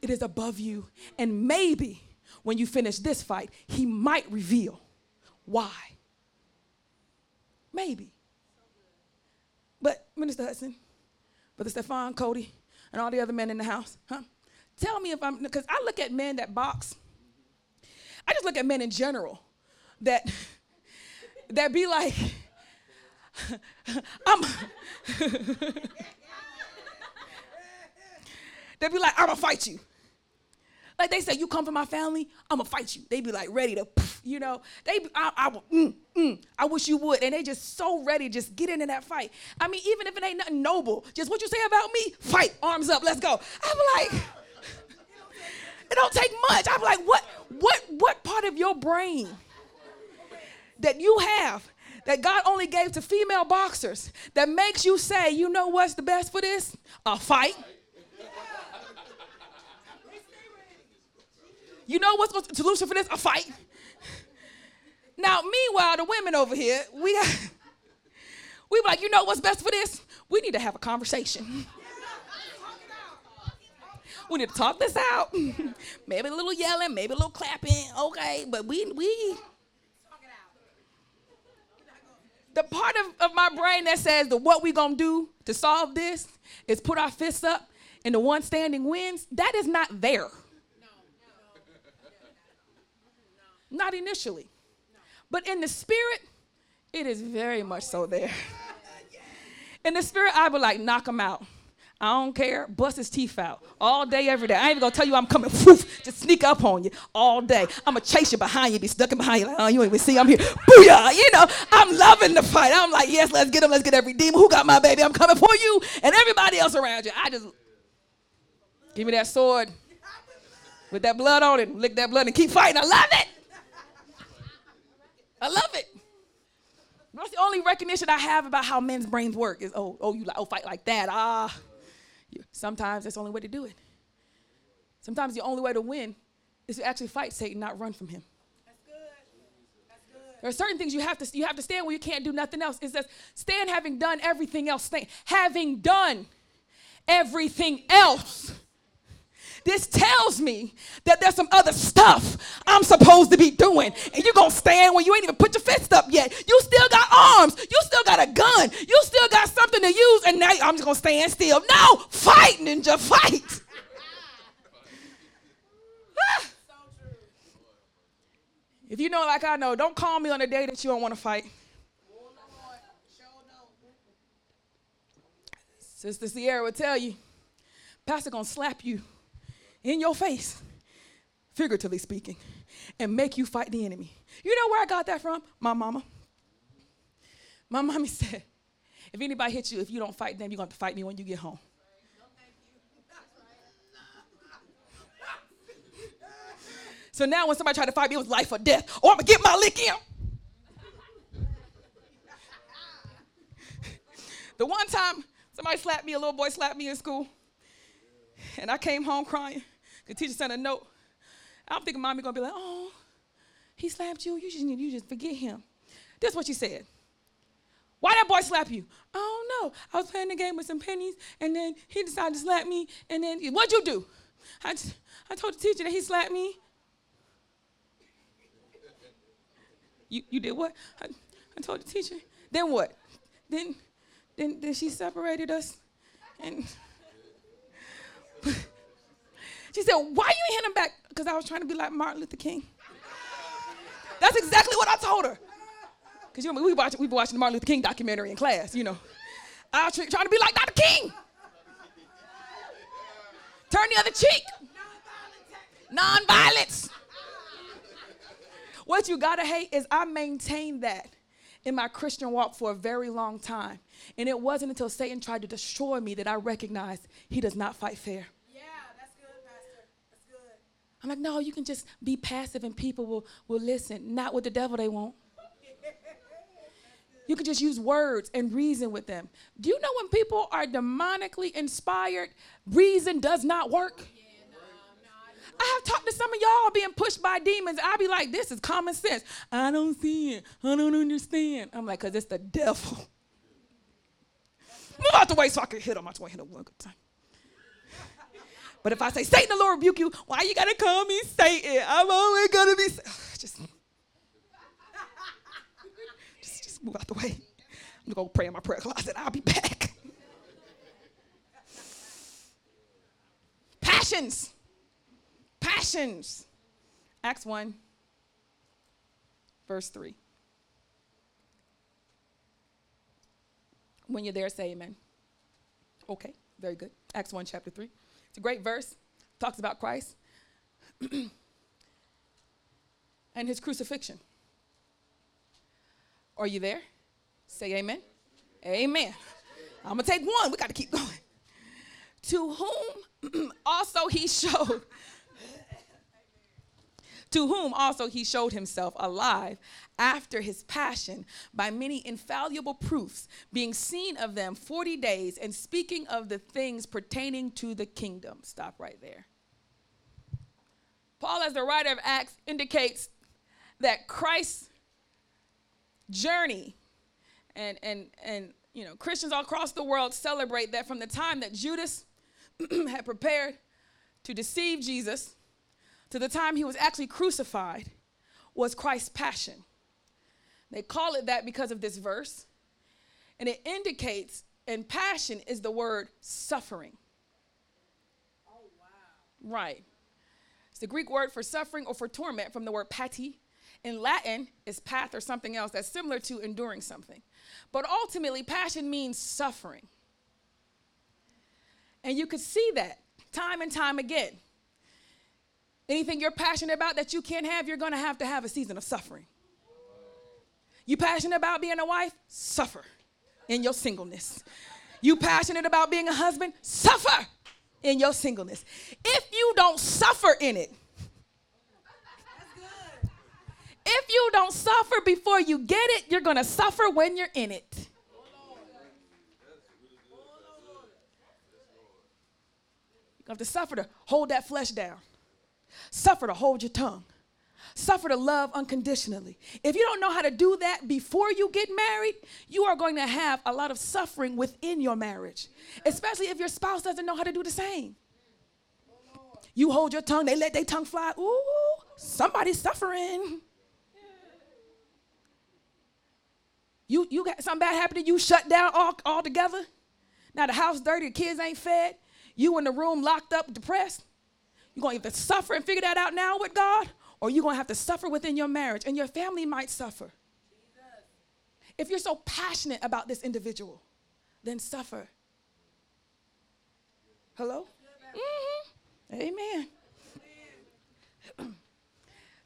It is above you. And maybe when you finish this fight, he might reveal why. Maybe. But Minister Hudson, Brother Stefan, Cody, and all the other men in the house, huh? Tell me if I'm because I look at men that box. I just look at men in general that that be like, I'm they be like, I'm gonna fight you. Like they say, you come from my family, I'm gonna fight you. They be like ready to, you know. They, I, I, mm, mm, I wish you would, and they just so ready, just get into that fight. I mean, even if it ain't nothing noble, just what you say about me, fight, arms up, let's go. I'm like, it don't take much. I'm like, what, what, what part of your brain that you have that God only gave to female boxers that makes you say, you know what's the best for this? A fight. You know what's the solution for this? A fight. Now, meanwhile, the women over here, we we were like, you know what's best for this? We need to have a conversation. We need to talk this out. maybe a little yelling, maybe a little clapping. Okay, but we we the part of, of my brain that says the what we gonna do to solve this is put our fists up and the one standing wins. That is not there. Not initially. But in the spirit, it is very much so there. In the spirit, I would like knock him out. I don't care. Bust his teeth out all day, every day. I ain't even gonna tell you I'm coming. Poof, just sneak up on you all day. I'm gonna chase you behind you, be stuck in behind you. Like, oh, you ain't even see I'm here. Booyah! You know, I'm loving the fight. I'm like, yes, let's get him. Let's get every demon who got my baby. I'm coming for you and everybody else around you. I just give me that sword with that blood on it. Lick that blood and keep fighting. I love it. I love it. That's the only recognition I have about how men's brains work is oh oh you like oh fight like that ah. Sometimes that's the only way to do it. Sometimes the only way to win is to actually fight Satan, not run from him. That's good. That's good. There are certain things you have to you have to stand where you can't do nothing else. It says stand having done everything else. Stand having done everything else. This tells me that there's some other stuff I'm supposed to be doing. And you're going to stand when you ain't even put your fist up yet. You still got arms. You still got a gun. You still got something to use. And now I'm just going to stand still. No, fight, ninja, fight. If you know like I know, don't call me on the day that you don't want to fight. Sister Sierra will tell you, Pastor gonna slap you in your face, figuratively speaking, and make you fight the enemy. You know where I got that from? My mama. My mommy said, if anybody hits you, if you don't fight them, you're have to fight me when you get home. So now when somebody tried to fight me, it was life or death. Oh, or I'm gonna get my lick in. the one time somebody slapped me, a little boy slapped me in school, and I came home crying. The teacher sent a note. I'm thinking mommy gonna be like, oh, he slapped you. You just you just forget him. This is what she said. Why that boy slap you? I don't know. I was playing the game with some pennies, and then he decided to slap me. And then what'd you do? I, I told the teacher that he slapped me. You, you did what? I, I told the teacher. Then what? Then then, then she separated us. And she said, Why you hit him back? Because I was trying to be like Martin Luther King. That's exactly what I told her. Because you know, we watch, we been watching the Martin Luther King documentary in class, you know. I was trying to be like Dr. King. Turn the other cheek. Non-violence. What you gotta hate is I maintained that in my Christian walk for a very long time. And it wasn't until Satan tried to destroy me that I recognized he does not fight fair. Yeah, that's good, Pastor. That's good. I'm like, no, you can just be passive and people will, will listen. Not with the devil they won't. You can just use words and reason with them. Do you know when people are demonically inspired, reason does not work? I have talked to some of y'all being pushed by demons. I'll be like, this is common sense. I don't see it. I don't understand. I'm like, because it's the devil. Move out the way so I can hit him. I just want to hit him one good time. But if I say, Satan, the Lord rebuke you, why you gotta call me Satan? I'm always gonna be. Just, just, just move out the way. I'm gonna go pray in my prayer closet. I'll be back. Passions. Passions. Acts 1, verse 3. When you're there, say amen. Okay, very good. Acts 1, chapter 3. It's a great verse. Talks about Christ and his crucifixion. Are you there? Say amen. Amen. I'm going to take one. We got to keep going. To whom also he showed to whom also he showed himself alive after his passion by many infallible proofs, being seen of them 40 days and speaking of the things pertaining to the kingdom. Stop right there. Paul, as the writer of Acts, indicates that Christ's journey and, and, and you know, Christians all across the world celebrate that from the time that Judas had prepared to deceive Jesus to the time he was actually crucified was Christ's passion. They call it that because of this verse. And it indicates, and passion is the word suffering. Oh, wow. Right. It's the Greek word for suffering or for torment from the word pati. In Latin, it's path or something else that's similar to enduring something. But ultimately, passion means suffering. And you could see that time and time again. Anything you're passionate about that you can't have, you're gonna have to have a season of suffering. You passionate about being a wife? Suffer in your singleness. You passionate about being a husband? Suffer in your singleness. If you don't suffer in it, if you don't suffer before you get it, you're gonna suffer when you're in it. You have to suffer to hold that flesh down. Suffer to hold your tongue. Suffer to love unconditionally. If you don't know how to do that before you get married, you are going to have a lot of suffering within your marriage, especially if your spouse doesn't know how to do the same. You hold your tongue, they let their tongue fly. Ooh, somebody's suffering. You, you got something bad happen to you, shut down all, all together. Now the house dirty, the kids ain't fed. You in the room locked up, depressed. You're going to have to suffer and figure that out now with God, or you're going to have to suffer within your marriage, and your family might suffer. If you're so passionate about this individual, then suffer. Hello? Mm-hmm. Amen.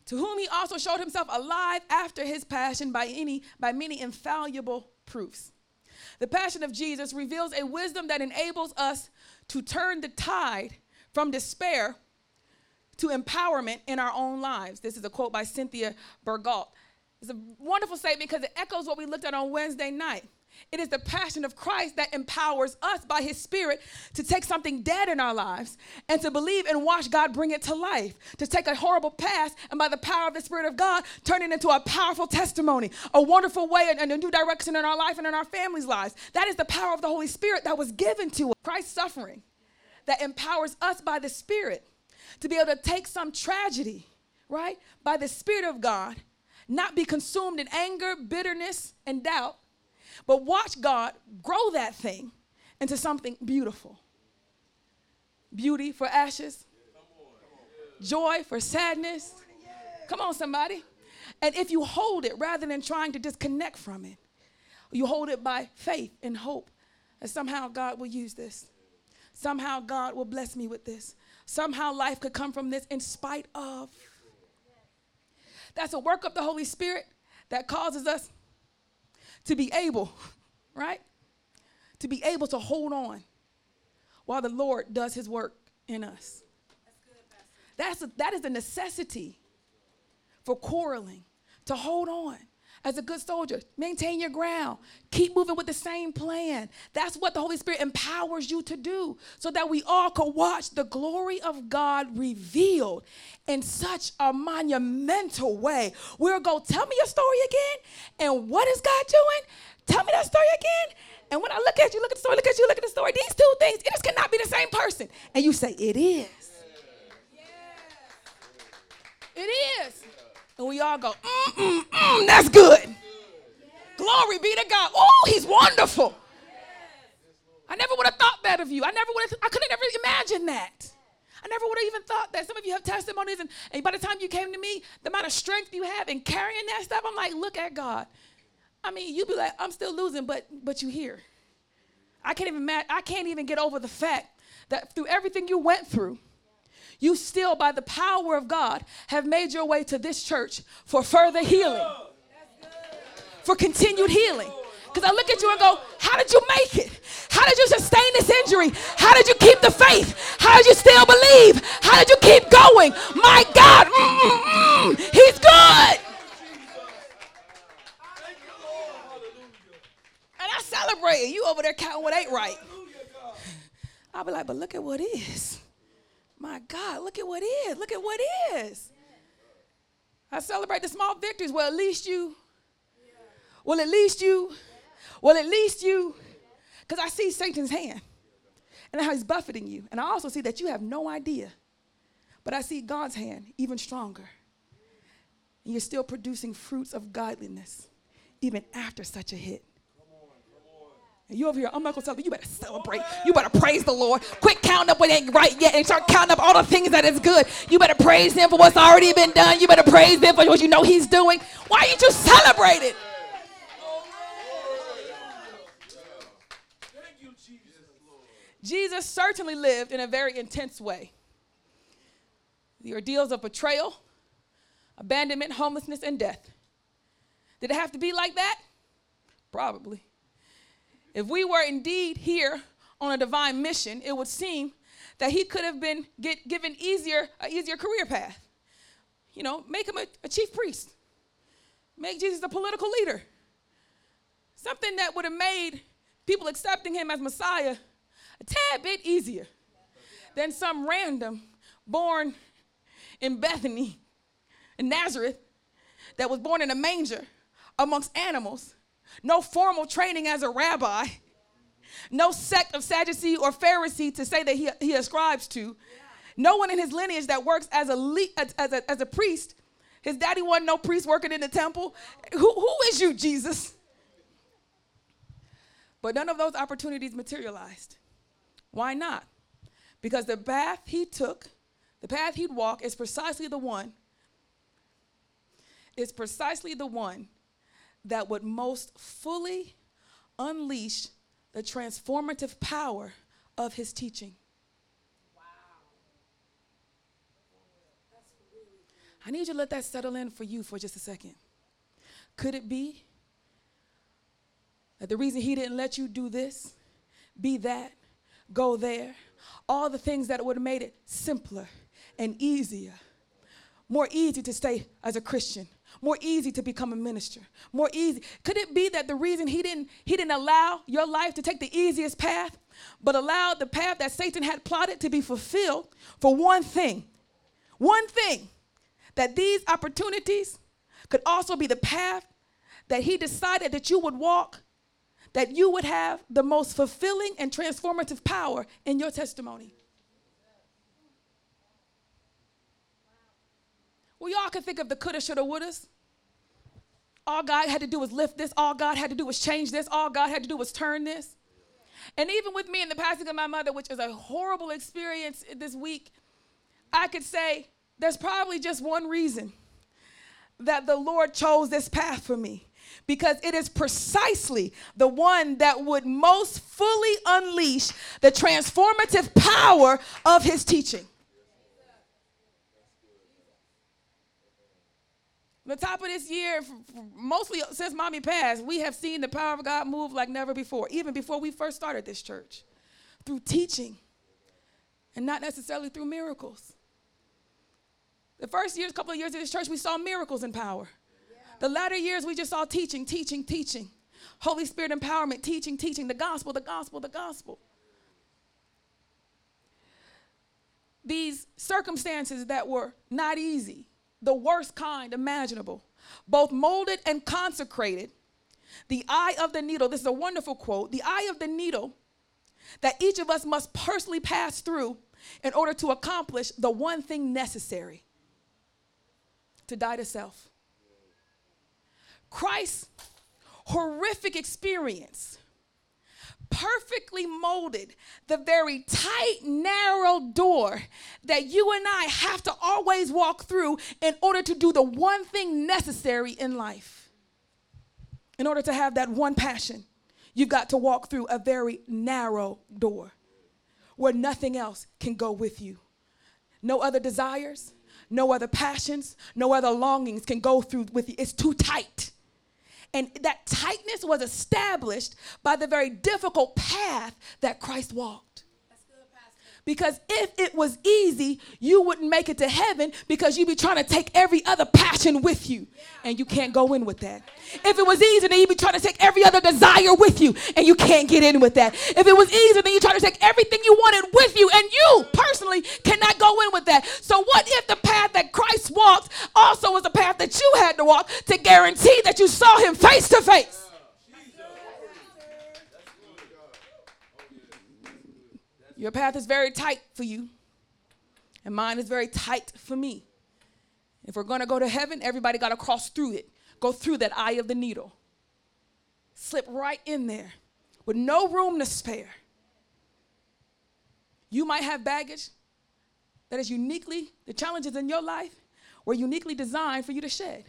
to whom he also showed himself alive after his passion by any by many infallible proofs. The passion of Jesus reveals a wisdom that enables us to turn the tide from despair to empowerment in our own lives. This is a quote by Cynthia Bourgeault. It's a wonderful statement because it echoes what we looked at on Wednesday night. It is the passion of Christ that empowers us by his spirit to take something dead in our lives and to believe and watch God bring it to life. To take a horrible past and by the power of the spirit of God turn it into a powerful testimony, a wonderful way and a new direction in our life and in our families' lives. That is the power of the Holy Spirit that was given to us. Christ's suffering that empowers us by the spirit to be able to take some tragedy, right, by the spirit of God, not be consumed in anger, bitterness, and doubt But watch God grow that thing into something beautiful. Beauty for ashes, joy for sadness. Come on, somebody. And if you hold it rather than trying to disconnect from it, you hold it by faith and hope that somehow God will use this. Somehow God will bless me with this. Somehow life could come from this in spite of. That's a work of the Holy Spirit that causes us to be able, right? To be able to hold on while the Lord does his work in us. That's a, that is a necessity for quarreling, to hold on as a good soldier. Maintain your ground. Keep moving with the same plan. That's what the Holy Spirit empowers you to do so that we all can watch the glory of God revealed in such a monumental way. We'll go, tell me your story again. And what is God doing? Tell me that story again. And when I look at you, look at the story, look at you, look at the story, these two things, it just cannot be the same person. And you say, it is. It is. And we all go, mm, mm, mm, that's good. Glory be to God. Oh, he's wonderful. I never would have thought that of you. I never would have, I could have never imagined that. I never would have even thought that. Some of you have testimonies, and, and by the time you came to me, the amount of strength you have in carrying that stuff, I'm like, look at God. I mean, you'd be like, I'm still losing, but but you here. I can't even I can't even get over the fact that through everything you went through, you still, by the power of God, have made your way to this church for further healing, for continued healing. Because I look at you and go, How did you make it? How did you sustain this injury? How did you keep the faith? How did you still believe? How did you keep going? My God, mm-mm-mm, He's good. And I celebrate, you over there counting what ain't right. I'll be like, But look at what is. My God, look at what is. Look at what is. I celebrate the small victories. Well, at least you. Well, at least you. Well, at least you. Because I see Satan's hand and how he's buffeting you. And I also see that you have no idea. But I see God's hand even stronger. And you're still producing fruits of godliness even after such a hit. And you over here, I'm not gonna tell you, better celebrate. You better praise the Lord. Quit counting up what ain't right yet and start counting up all the things that is good. You better praise Him for what's already been done. You better praise Him for what you know He's doing. Why aren't you celebrating? Jesus certainly lived in a very intense way. The ordeals of betrayal, abandonment, homelessness, and death. Did it have to be like that? Probably. If we were indeed here on a divine mission, it would seem that he could have been get, given easier, an easier career path. You know, make him a, a chief priest. Make Jesus a political leader. Something that would have made people accepting him as Messiah a tad bit easier than some random born in Bethany, in Nazareth, that was born in a manger amongst animals no formal training as a rabbi, no sect of Sadducee or Pharisee to say that he, he ascribes to, no one in his lineage that works as a, le- as, as, a, as a priest. His daddy wasn't no priest working in the temple. Who, who is you, Jesus? But none of those opportunities materialized. Why not? Because the path he took, the path he'd walk, is precisely the one, is precisely the one that would most fully unleash the transformative power of his teaching. Wow. I need you to let that settle in for you for just a second. Could it be that the reason he didn't let you do this, be that, go there, all the things that would have made it simpler and easier, more easy to stay as a Christian, more easy to become a minister more easy. Could it be that the reason he didn't he didn't allow your life to take the easiest path but allowed the path that satan had plotted to be fulfilled for one thing one thing that these opportunities could also be the path that he decided that you would walk that you would have the most fulfilling and transformative power in your testimony We all can think of the coulda, shoulda, wouldas. all God had to do was lift this, all God had to do was change this, all God had to do was turn this. And even with me and the passing of my mother, which is a horrible experience this week, I could say there's probably just one reason that the Lord chose this path for me because it is precisely the one that would most fully unleash the transformative power of his teaching. The top of this year, mostly since mommy passed, we have seen the power of God move like never before, even before we first started this church, through teaching and not necessarily through miracles. The first years, couple of years of this church, we saw miracles and power. The latter years, we just saw teaching, teaching, teaching. Holy Spirit empowerment, teaching, teaching, the gospel, the gospel, the gospel. These circumstances that were not easy, the worst kind imaginable, both molded and consecrated, the eye of the needle, this is a wonderful quote, the eye of the needle that each of us must personally pass through in order to accomplish the one thing necessary to die to self. Christ's horrific experience perfectly molded the very tight, narrow door that you and I have to always walk through in order to do the one thing necessary in life. In order to have that one passion, you've got to walk through a very narrow door where nothing else can go with you. No other desires, no other passions, no other longings can go through with you. It's too tight. And that tightness was established by the very difficult path that Christ walked. Because if it was easy, you wouldn't make it to heaven because you'd be trying to take every other passion with you. And you can't go in with that. If it was easy, then you'd be trying to take every other desire with you. And you can't get in with that. If it was easy, then you try to take everything you wanted with you. And you personally cannot go in with that. So, what if the path that Christ walked also was a path that you had to walk to guarantee that you saw him face to face? Your path is very tight for you, and mine is very tight for me. If we're to go to heaven, everybody got to cross through it, go through that eye of the needle, slip right in there with no room to spare. You might have baggage that is uniquely, the challenges in your life were uniquely designed for you to shed.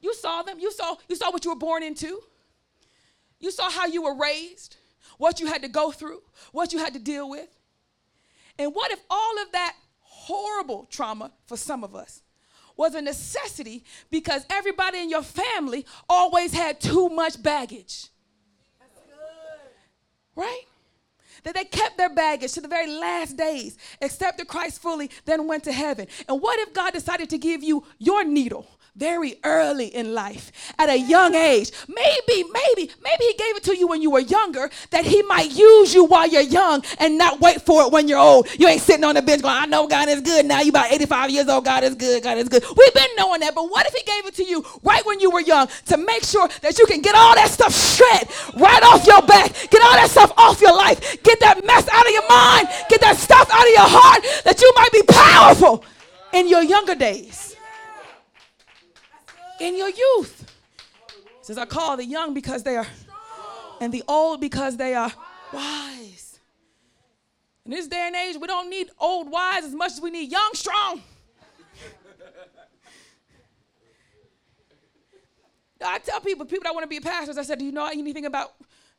You saw them. You saw, you saw what you were born into. You saw how you were raised what you had to go through, what you had to deal with. And what if all of that horrible trauma for some of us was a necessity because everybody in your family always had too much baggage? Right? That they kept their baggage to the very last days, accepted Christ fully, then went to heaven. And what if God decided to give you your needle? Very early in life, at a young age. Maybe, maybe, maybe he gave it to you when you were younger that he might use you while you're young and not wait for it when you're old. You ain't sitting on the bench going, I know God is good. Now you about 85 years old. God is good. God is good. We've been knowing that, but what if he gave it to you right when you were young to make sure that you can get all that stuff shred right off your back, get all that stuff off your life, get that mess out of your mind, get that stuff out of your heart that you might be powerful in your younger days in your youth. Says, I call the young because they are, and the old because they are wise. In this day and age, we don't need old wise as much as we need young strong. I tell people, people that want to be pastors, I said, Do you know anything about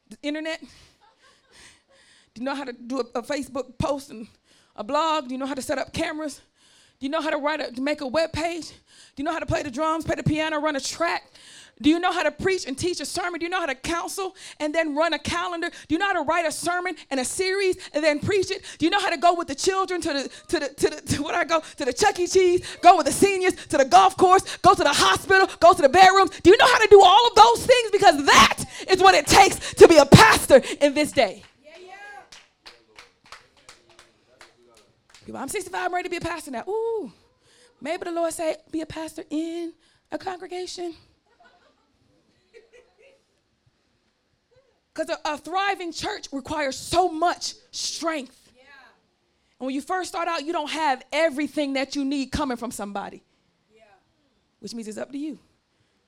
the internet? Do you know how to do a, a Facebook post and a blog? Do you know how to set up cameras? Do you know how to write a, to make a web page? Do you know how to play the drums, play the piano, run a track? Do you know how to preach and teach a sermon? Do you know how to counsel and then run a calendar? Do you know how to write a sermon and a series and then preach it? Do you know how to go with the children to the to the to the to what I go to the Chuck E. Cheese, go with the seniors to the golf course, go to the hospital, go to the bedrooms? Do you know how to do all of those things? Because that is what it takes to be a pastor in this day. Yeah, People, I'm 65, I'm ready to be a pastor now. Ooh, maybe the Lord say, be a pastor in a congregation. Because a, a, thriving church requires so much strength. Yeah. And when you first start out, you don't have everything that you need coming from somebody. Yeah. Which means it's up to you.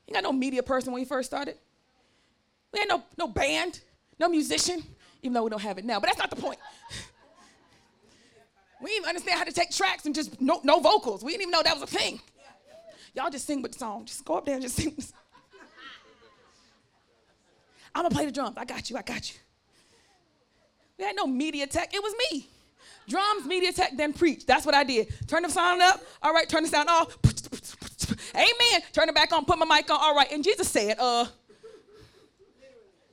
You got no media person when you first started. We had no, no band, no musician, even though we don't have it now. But that's not the point. we didn't even understand how to take tracks and just no, no vocals. We didn't even know that was a thing. Y'all just sing with the song. Just go up there and just sing. I'm gonna play the drums. I got you. I got you. We had no media tech. It was me. Drums, media tech, then preach. That's what I did. Turn the sound up. All right. Turn the sound off. Amen. Turn it back on. Put my mic on. All right. And Jesus said, uh,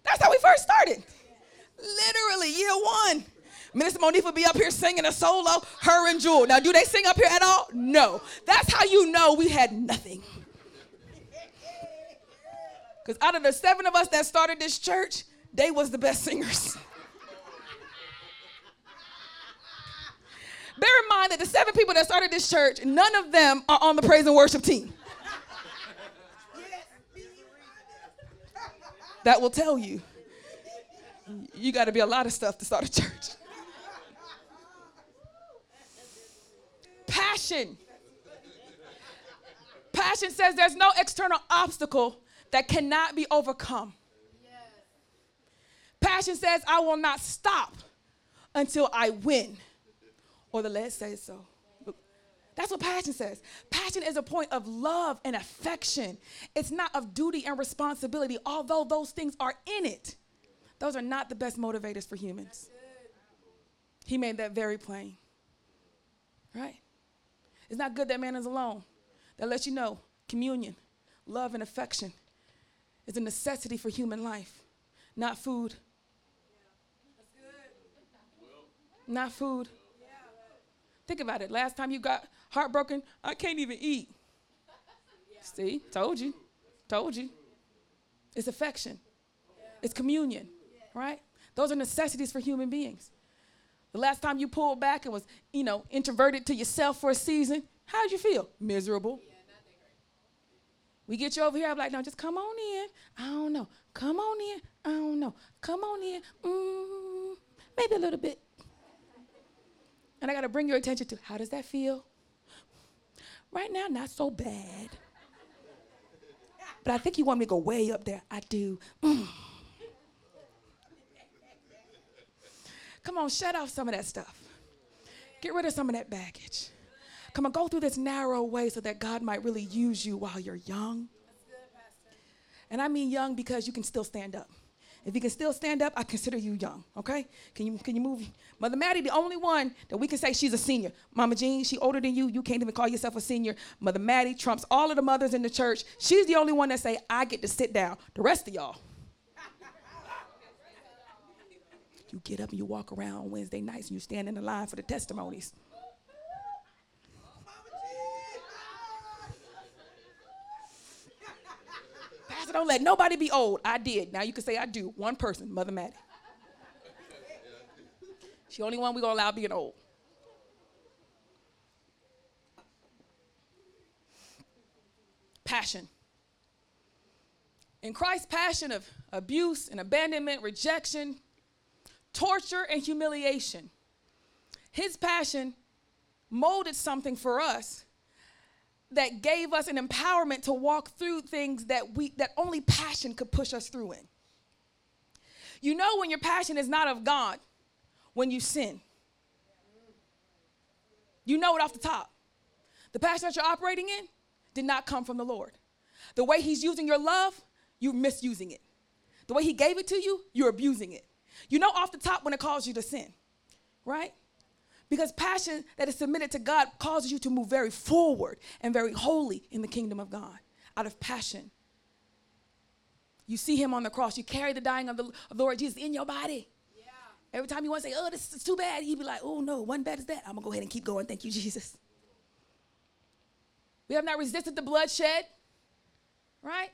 that's how we first started. Literally, year one. Minister Monifa be up here singing a solo, her and Jewel. Now, do they sing up here at all? No. That's how you know we had nothing. Because out of the seven of us that started this church, they was the best singers. Bear in mind that the seven people that started this church, none of them are on the praise and worship team. That will tell you you got to be a lot of stuff to start a church. Passion. Passion says there's no external obstacle that cannot be overcome. Passion says I will not stop until I win, or the lead says so. That's what passion says. Passion is a point of love and affection. It's not of duty and responsibility, although those things are in it. Those are not the best motivators for humans. He made that very plain. Right? It's not good that man is alone. That lets you know communion, love, and affection is a necessity for human life, not food. Not food. Think about it. Last time you got heartbroken, I can't even eat. See, told you, told you. It's affection, it's communion, right? Those are necessities for human beings. The last time you pulled back and was, you know, introverted to yourself for a season, how did you feel? Miserable. We get you over here, I'm like, no, just come on in. I don't know. Come on in. I don't know. Come on in. Mm, maybe a little bit. And I got to bring your attention to how does that feel? Right now, not so bad. But I think you want me to go way up there. I do. Mm. Come on, shut off some of that stuff. Get rid of some of that baggage. Come on, go through this narrow way so that God might really use you while you're young. And I mean young because you can still stand up. If you can still stand up, I consider you young. Okay? Can you can you move? Mother Maddie, the only one that we can say she's a senior. Mama Jean, she older than you. You can't even call yourself a senior. Mother Maddie trumps all of the mothers in the church. She's the only one that say I get to sit down. The rest of y'all. You get up and you walk around Wednesday nights and you stand in the line for the testimonies. Pastor, don't let nobody be old. I did. Now you can say I do. One person, Mother Maddie. She only one we gonna allow being old. Passion. In Christ's passion of abuse and abandonment, rejection, torture, and humiliation, his passion molded something for us that gave us an empowerment to walk through things that we that only passion could push us through in. You know when your passion is not of God when you sin. You know it off the top. The passion that you're operating in did not come from the Lord. The way he's using your love, you're misusing it. The way he gave it to you, you're abusing it. You know off the top when it calls you to sin, right? Because passion that is submitted to God causes you to move very forward and very holy in the kingdom of God out of passion. You see him on the cross. You carry the dying of the, of the Lord Jesus in your body. Yeah. Every time you want to say, oh, this is too bad, he'd be like, oh, no, one bad is that. I'm going to go ahead and keep going. Thank you, Jesus. We have not resisted the bloodshed, right?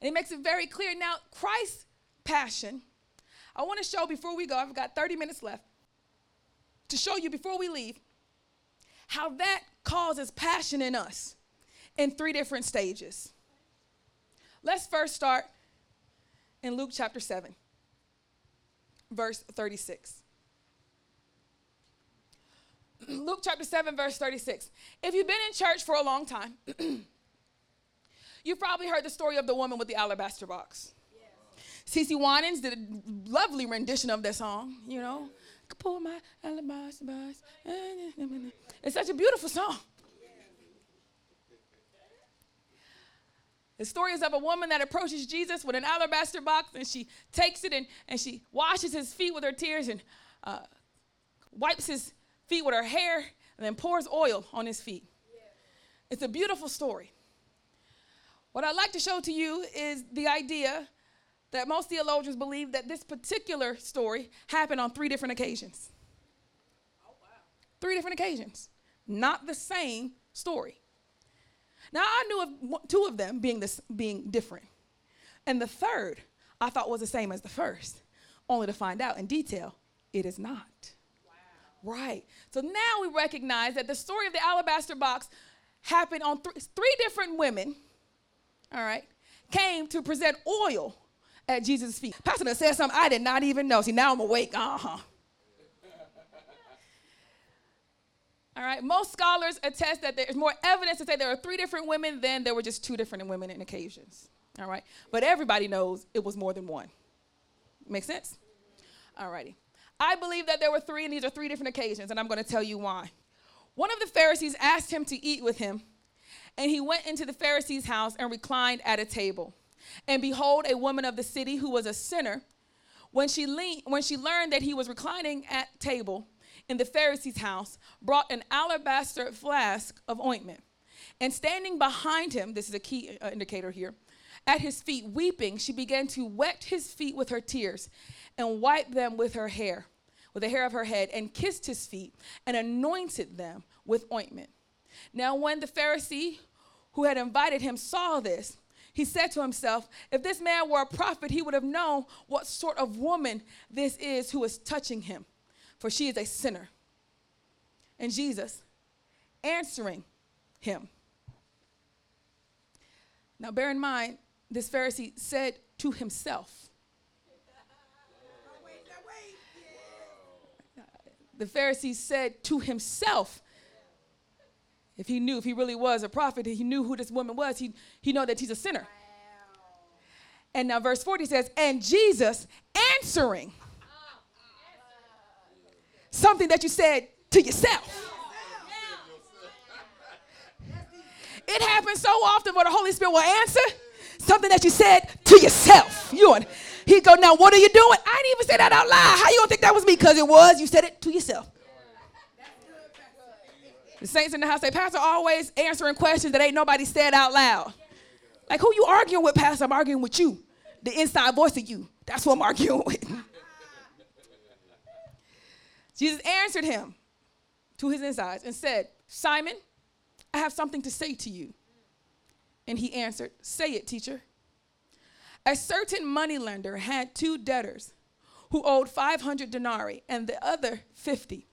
And it makes it very clear. Now, Christ's passion, I want to show before we go, I've got 30 minutes left to show you before we leave how that causes passion in us in three different stages. Let's first start in Luke chapter 7, verse 36. Luke chapter 7, verse 36. If you've been in church for a long time, You've probably heard the story of the woman with the alabaster box. CeCe Winans did a lovely rendition of that song, you know. Pull my alabaster box. Eh, eh, eh, it's such a beautiful song. The story is of a woman that approaches Jesus with an alabaster box and she takes it and, and she washes his feet with her tears and uh, wipes his feet with her hair and then pours oil on his feet. It's a beautiful story. What I'd like to show to you is the idea that most theologians believe that this particular story happened on three different occasions. Oh, wow. Three different occasions, not the same story. Now I knew of two of them being this being different, and the third I thought was the same as the first, only to find out in detail it is not. Wow. Right. So now we recognize that the story of the alabaster box happened on th- three different women. All right, came to present oil at Jesus' feet. Pastor said something I did not even know. See, now I'm awake. Uh huh. All right, most scholars attest that there's more evidence to say there are three different women than there were just two different women in occasions. All right, but everybody knows it was more than one. Make sense? All righty. I believe that there were three, and these are three different occasions, and I'm going to tell you why. One of the Pharisees asked him to eat with him, and he went into the Pharisee's house and reclined at a table. And behold, a woman of the city who was a sinner, when she, le- when she learned that he was reclining at table, in the Pharisee's house brought an alabaster flask of ointment. And standing behind him, this is a key uh, indicator here, at his feet, weeping, she began to wet his feet with her tears and wipe them with her hair, with the hair of her head, and kissed his feet and anointed them with ointment. Now, when the Pharisee who had invited him saw this, he said to himself, If this man were a prophet, he would have known what sort of woman this is who is touching him for she is a sinner. And Jesus answering him. Now, bear in mind, this Pharisee said to himself, the Pharisee said to himself, if he knew, if he really was a prophet, he knew who this woman was, he, he know that he's a sinner. And now verse 40 says, and Jesus answering something that you said to yourself. It happens so often where the Holy Spirit will answer something that you said to yourself. You and he go, now what are you doing? I didn't even say that out loud. How you gonna think that was me? Because it was. You said it to yourself. The saints in the house say, Pastor always answering questions that ain't nobody said out loud. Like who you arguing with, Pastor? I'm arguing with you. The inside voice of you. That's what I'm arguing with. Jesus answered him to his insides and said, Simon, I have something to say to you. And he answered, Say it, teacher. A certain moneylender had two debtors who owed 500 denarii and the other 50.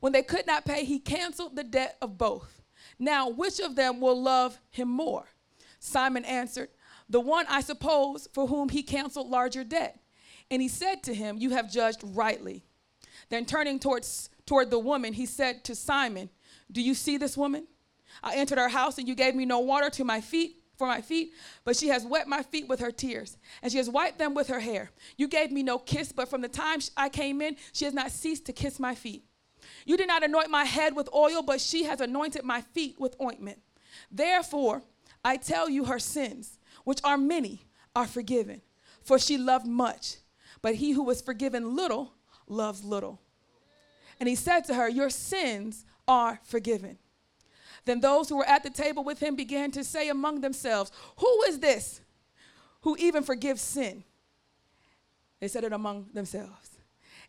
When they could not pay, he canceled the debt of both. Now, which of them will love him more? Simon answered, The one, I suppose, for whom he canceled larger debt. And he said to him, You have judged rightly. Then turning towards toward the woman, he said to Simon, Do you see this woman? I entered her house, and you gave me no water to my feet for my feet, but she has wet my feet with her tears, and she has wiped them with her hair. You gave me no kiss, but from the time I came in, she has not ceased to kiss my feet. You did not anoint my head with oil, but she has anointed my feet with ointment. Therefore, I tell you, her sins, which are many, are forgiven, for she loved much. But he who was forgiven little loves little. And he said to her, Your sins are forgiven. Then those who were at the table with him began to say among themselves, Who is this who even forgives sin? They said it among themselves.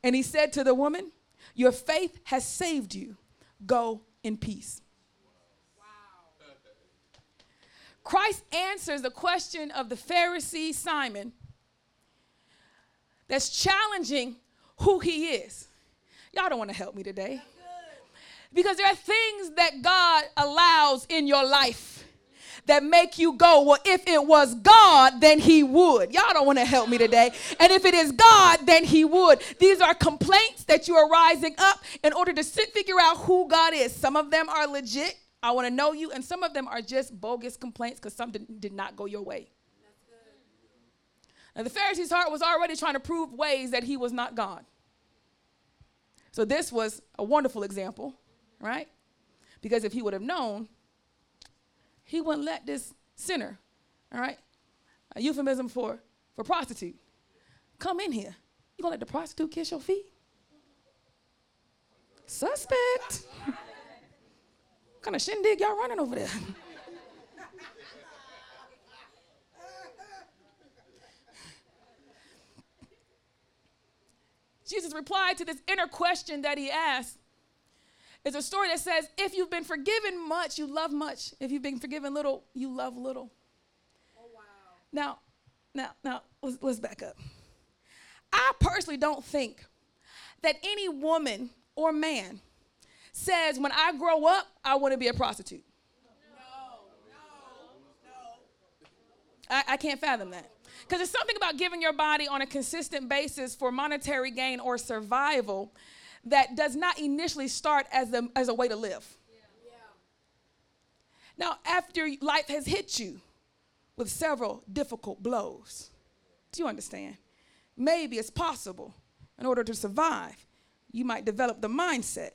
And he said to the woman, Your faith has saved you. Go in peace. Christ answers the question of the Pharisee Simon that's challenging who he is. Y'all don't want to help me today. Because there are things that God allows in your life that make you go, well, if it was God, then he would. Y'all don't want to help me today. And if it is God, then he would. These are complaints that you are rising up in order to sit, figure out who God is. Some of them are legit, I want to know you. And some of them are just bogus complaints because some did, did not go your way. Now, the Pharisee's heart was already trying to prove ways that he was not God. So, this was a wonderful example, right? Because if he would have known, he wouldn't let this sinner, all right, a euphemism for, for prostitute, come in here. You gonna let the prostitute kiss your feet? Suspect. what kind of shindig y'all running over there? Jesus replied to this inner question that he asked. It's a story that says, if you've been forgiven much, you love much. If you've been forgiven little, you love little. Oh, wow. Now, now, now, let's, let's back up. I personally don't think that any woman or man says, when I grow up, I want to be a prostitute. No, no, no. I, I can't fathom that. Because there's something about giving your body on a consistent basis for monetary gain or survival that does not initially start as a, as a way to live. Yeah. Now, after life has hit you with several difficult blows, do you understand? Maybe it's possible, in order to survive, you might develop the mindset,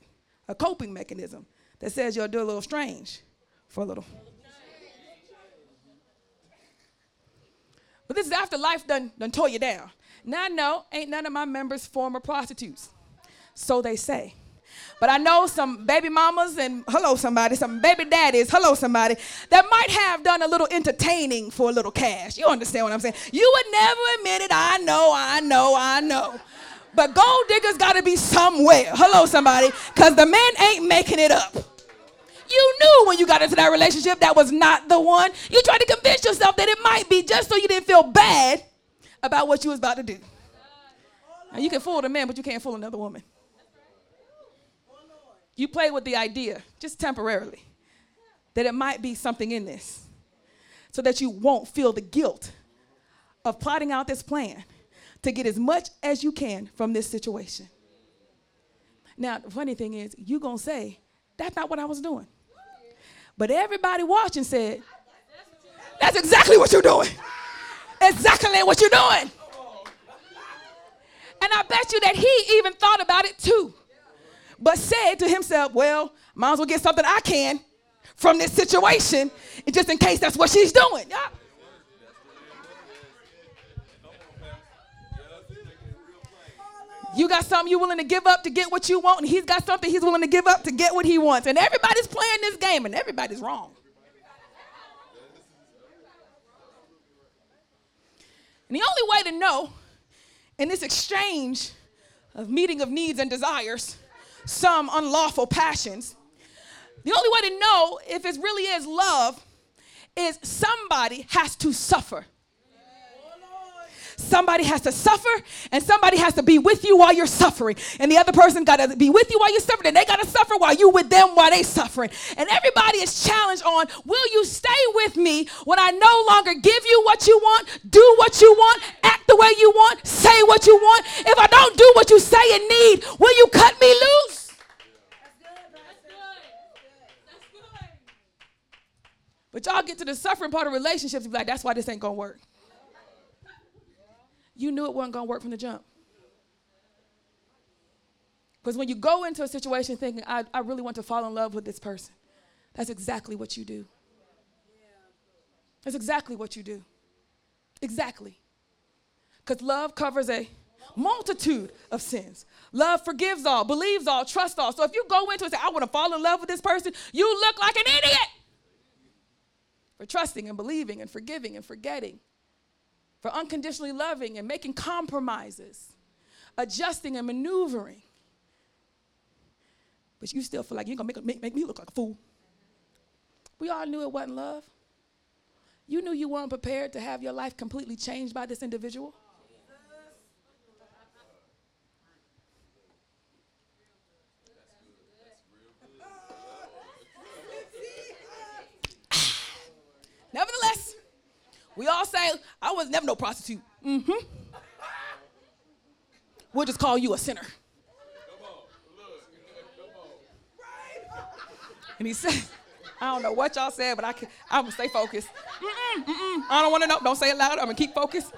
a coping mechanism that says you'll do a little strange for a little. But this is after life done, done tore you down. Now, no, ain't none of my members former prostitutes. So they say. But I know some baby mamas and hello somebody, some baby daddies, hello somebody, that might have done a little entertaining for a little cash. You understand what I'm saying? You would never admit it. I know, I know, I know. But gold diggers got to be somewhere. Hello somebody, because the man ain't making it up. You knew when you got into that relationship that was not the one. You tried to convince yourself that it might be just so you didn't feel bad about what you was about to do. Now, you can fool the man, but you can't fool another woman. You play with the idea, just temporarily, that it might be something in this, so that you won't feel the guilt of plotting out this plan to get as much as you can from this situation. Now, the funny thing is, you're going to say, that's not what I was doing. But everybody watching said, that's exactly what you're doing. Exactly what you're doing. And I bet you that he even thought about it too but said to himself, Well, might as well get something I can from this situation, just in case that's what she's doing. Yeah. You got something you're willing to give up to get what you want, and he's got something he's willing to give up to get what he wants. And everybody's playing this game, and everybody's wrong. And the only way to know in this exchange of meeting of needs and desires some unlawful passions. The only way to know if it really is love is somebody has to suffer. Somebody has to suffer, and somebody has to be with you while you're suffering. And the other person got to be with you while you're suffering, and they got to suffer while you with them while they're suffering. And everybody is challenged on, will you stay with me when I no longer give you what you want, do what you want, act the way you want, say what you want? If I don't do what you say and need, will you cut me loose? That's good, though. That's good. But y'all get to the suffering part of relationships, and be like, that's why this ain't gonna work. You knew it wasn't gonna work from the jump. Because when you go into a situation thinking, I, I really want to fall in love with this person, that's exactly what you do. That's exactly what you do. Exactly. Because love covers a multitude of sins. Love forgives all, believes all, trusts all. So if you go into it and say, I want to fall in love with this person, you look like an idiot for trusting and believing and forgiving and forgetting for unconditionally loving and making compromises, adjusting and maneuvering. But you still feel like you're going to make, make me look like a fool. We all knew it wasn't love. You knew you weren't prepared to have your life completely changed by this individual. We all say, I was never no prostitute. Mm-hmm. We'll just call you a sinner. And he said, I don't know what y'all said, but I can, I'm gonna stay focused. Mm-mm, mm-mm. I don't wanna know. Don't say it loud. I'm gonna keep focused.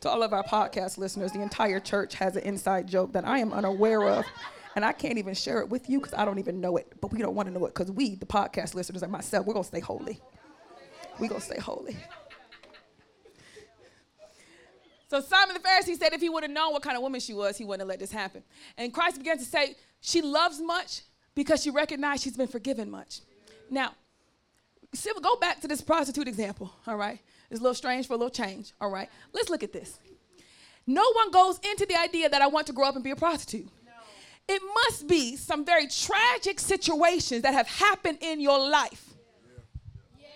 To all of our podcast listeners, the entire church has an inside joke that I am unaware of. And I can't even share it with you because I don't even know it. But we don't want to know it because we, the podcast listeners and myself, we're going to stay holy. We're going to stay holy. So Simon the Pharisee said if he would have known what kind of woman she was, he wouldn't have let this happen. And Christ began to say she loves much because she recognized she's been forgiven much. Now, see, go back to this prostitute example, all right? It's a little strange for a little change, all right? Let's look at this. No one goes into the idea that I want to grow up and be a prostitute. It must be some very tragic situations that have happened in your life. Yeah,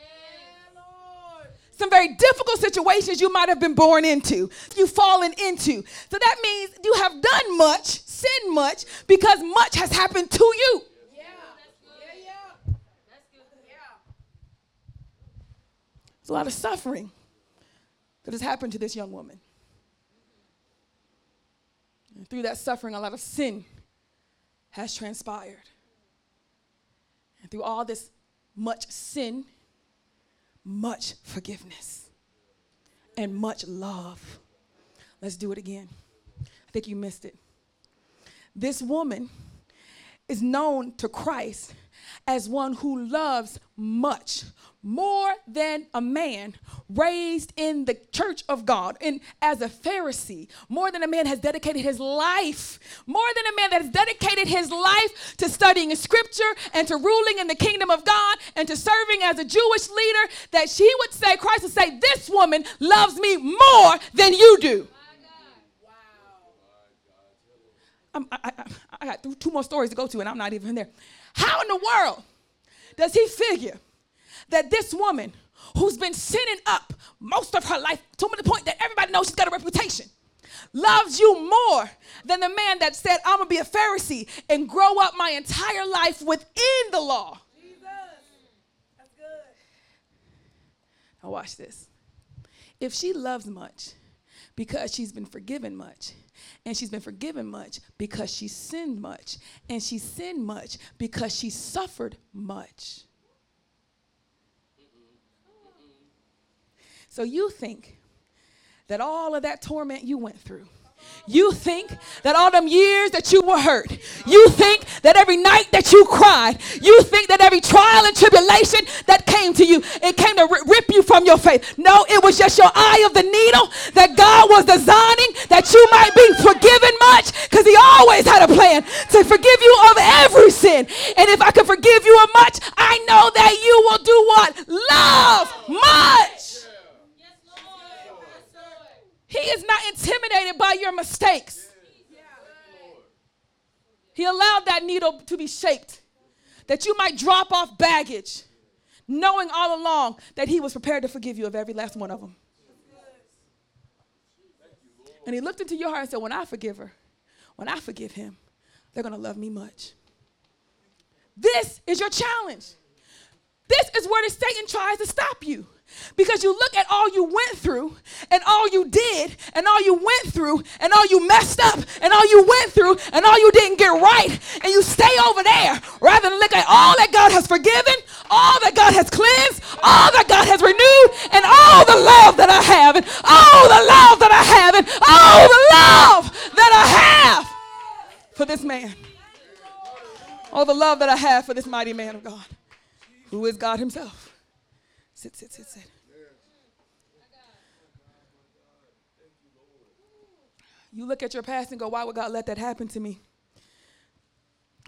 Lord. Some very difficult situations you might have been born into, you've fallen into. So that means you have done much, sinned much, because much has happened to you. Yeah. There's a lot of suffering that has happened to this young woman. And through that suffering, a lot of sin has transpired. And through all this much sin, much forgiveness, and much love. Let's do it again. I think you missed it. This woman is known to Christ as one who loves much more than a man raised in the church of God and as a Pharisee, more than a man has dedicated his life, more than a man that has dedicated his life to studying scripture and to ruling in the kingdom of God and to serving as a Jewish leader, that she would say, Christ would say, This woman loves me more than you do. I'm, I, I, I got two more stories to go to, and I'm not even there. How in the world does he figure that this woman who's been sinning up most of her life to the point that everybody knows she's got a reputation loves you more than the man that said, I'm gonna be a Pharisee and grow up my entire life within the law? Jesus. That's good. Now, watch this. If she loves much because she's been forgiven much, and she's been forgiven much because she sinned much, and she sinned much because she suffered much. So you think that all of that torment you went through, you think that all them years that you were hurt, you think that every night that you cried, you think that every trial and tribulation that came to you, it came to rip you from your faith. No, it was just your eye of the needle that God was designing that you might be forgiven much because He always had a plan to forgive you of every sin. And if I can forgive you of much, I know that you will do what? Love much. He is not intimidated by your mistakes. He allowed that needle to be shaped that you might drop off baggage, knowing all along that He was prepared to forgive you of every last one of them. And He looked into your heart and said, When I forgive her, when I forgive him, they're going to love me much. This is your challenge. This is where the Satan tries to stop you. Because you look at all you went through and all you did and all you went through and all you messed up and all you went through and all you didn't get right and you stay over there rather than look at all that God has forgiven, all that God has cleansed, all that God has renewed and all the love that I have and all the love that I have and all the love that I have for this man. All the love that I have for this mighty man of God who is God himself. Sit, sit, sit, sit. You look at your past and go, why would God let that happen to me?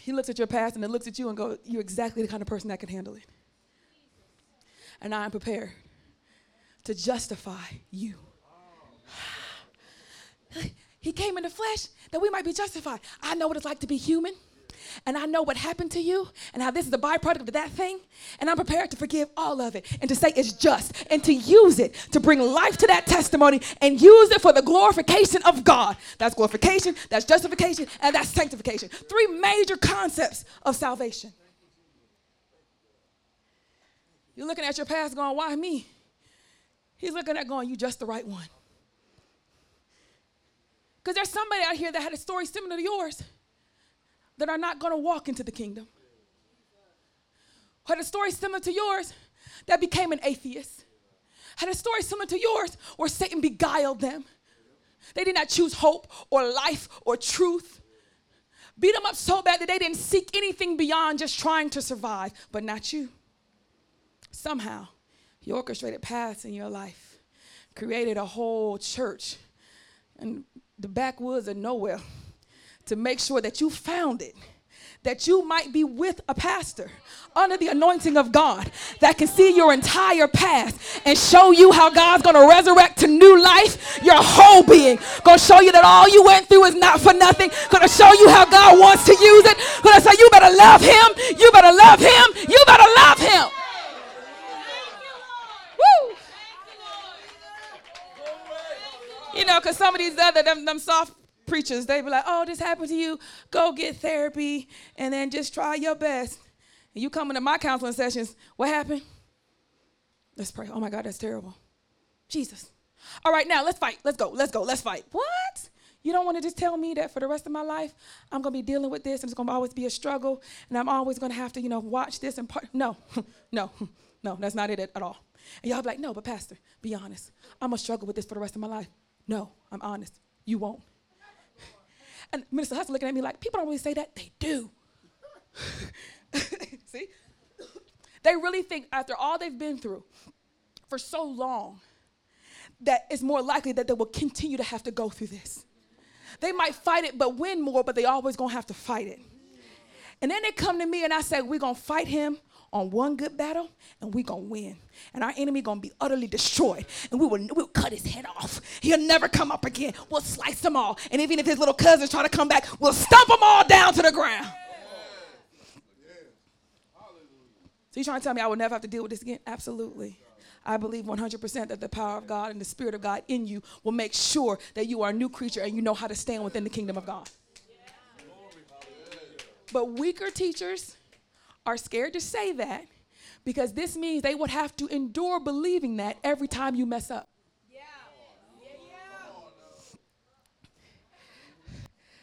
He looks at your past and it looks at you and go, you're exactly the kind of person that can handle it. And I am prepared to justify you. He came in the flesh that we might be justified. I know what it's like to be human and I know what happened to you and how this is a byproduct of that thing, and I'm prepared to forgive all of it and to say it's just and to use it to bring life to that testimony and use it for the glorification of God. That's glorification, that's justification, and that's sanctification. Three major concepts of salvation. You're looking at your past going, why me? He's looking at going, you just the right one. Because there's somebody out here that had a story similar to yours that are not going to walk into the kingdom. Had a story similar to yours that became an atheist. Had a story similar to yours where Satan beguiled them. They did not choose hope or life or truth. Beat them up so bad that they didn't seek anything beyond just trying to survive, but not you. Somehow, you orchestrated paths in your life, created a whole church in the backwoods of nowhere to make sure that you found it that you might be with a pastor under the anointing of God that can see your entire past and show you how God's going to resurrect to new life your whole being. Going to show you that all you went through is not for nothing. Going to show you how God wants to use it. Going to say you better love him. You better love him. You better love him. You know, because some of these other, them, them soft preachers, they be like, oh, this happened to you. Go get therapy and then just try your best. And you come into my counseling sessions, what happened? Let's pray. Oh my God, that's terrible. Jesus. All right, now let's fight. Let's go. Let's go. Let's fight. What? You don't want to just tell me that for the rest of my life I'm going to be dealing with this and it's going to always be a struggle and I'm always going to have to, you know, watch this and part. No, no, no, that's not it at, at all. And y'all be like, no, but Pastor, be honest. I'm going to struggle with this for the rest of my life. No, I'm honest. You won't. And Minister Hudson looking at me like, people don't really say that. They do. See? They really think after all they've been through for so long that it's more likely that they will continue to have to go through this. They might fight it but win more, but they always gonna have to fight it. And then they come to me and I say, We're gonna fight him on one good battle and we're gonna win. And our enemy gonna be utterly destroyed. And we will we'll cut his head off. He'll never come up again. We'll slice them all. And even if his little cousins try to come back, we'll stomp them all down to the ground. So you trying to tell me I will never have to deal with this again? Absolutely. I believe 100% that the power of God and the Spirit of God in you will make sure that you are a new creature and you know how to stand within the kingdom of God. But weaker teachers, are scared to say that because this means they would have to endure believing that every time you mess up.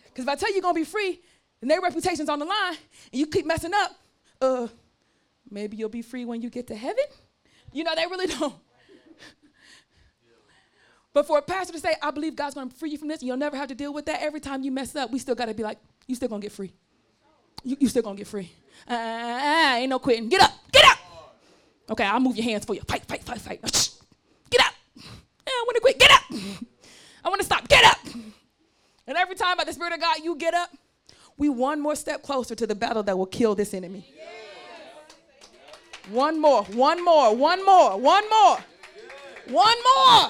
Because if I tell you you're going to be free and their reputation's on the line and you keep messing up, uh, maybe you'll be free when you get to heaven. You know, they really don't. But for a pastor to say, I believe God's going to free you from this, and you'll never have to deal with that every time you mess up, we still got to be like, you still going to get free. You, you still to get free. Uh, uh, ain't no quitting. Get up. Get up. Okay, I'll move your hands for you. Fight, fight, fight, fight. Get up. I want to quit. Get up. I want to stop. Get up. And every time by the Spirit of God you get up, we one more step closer to the battle that will kill this enemy. One more, one more, one more, one more, one more.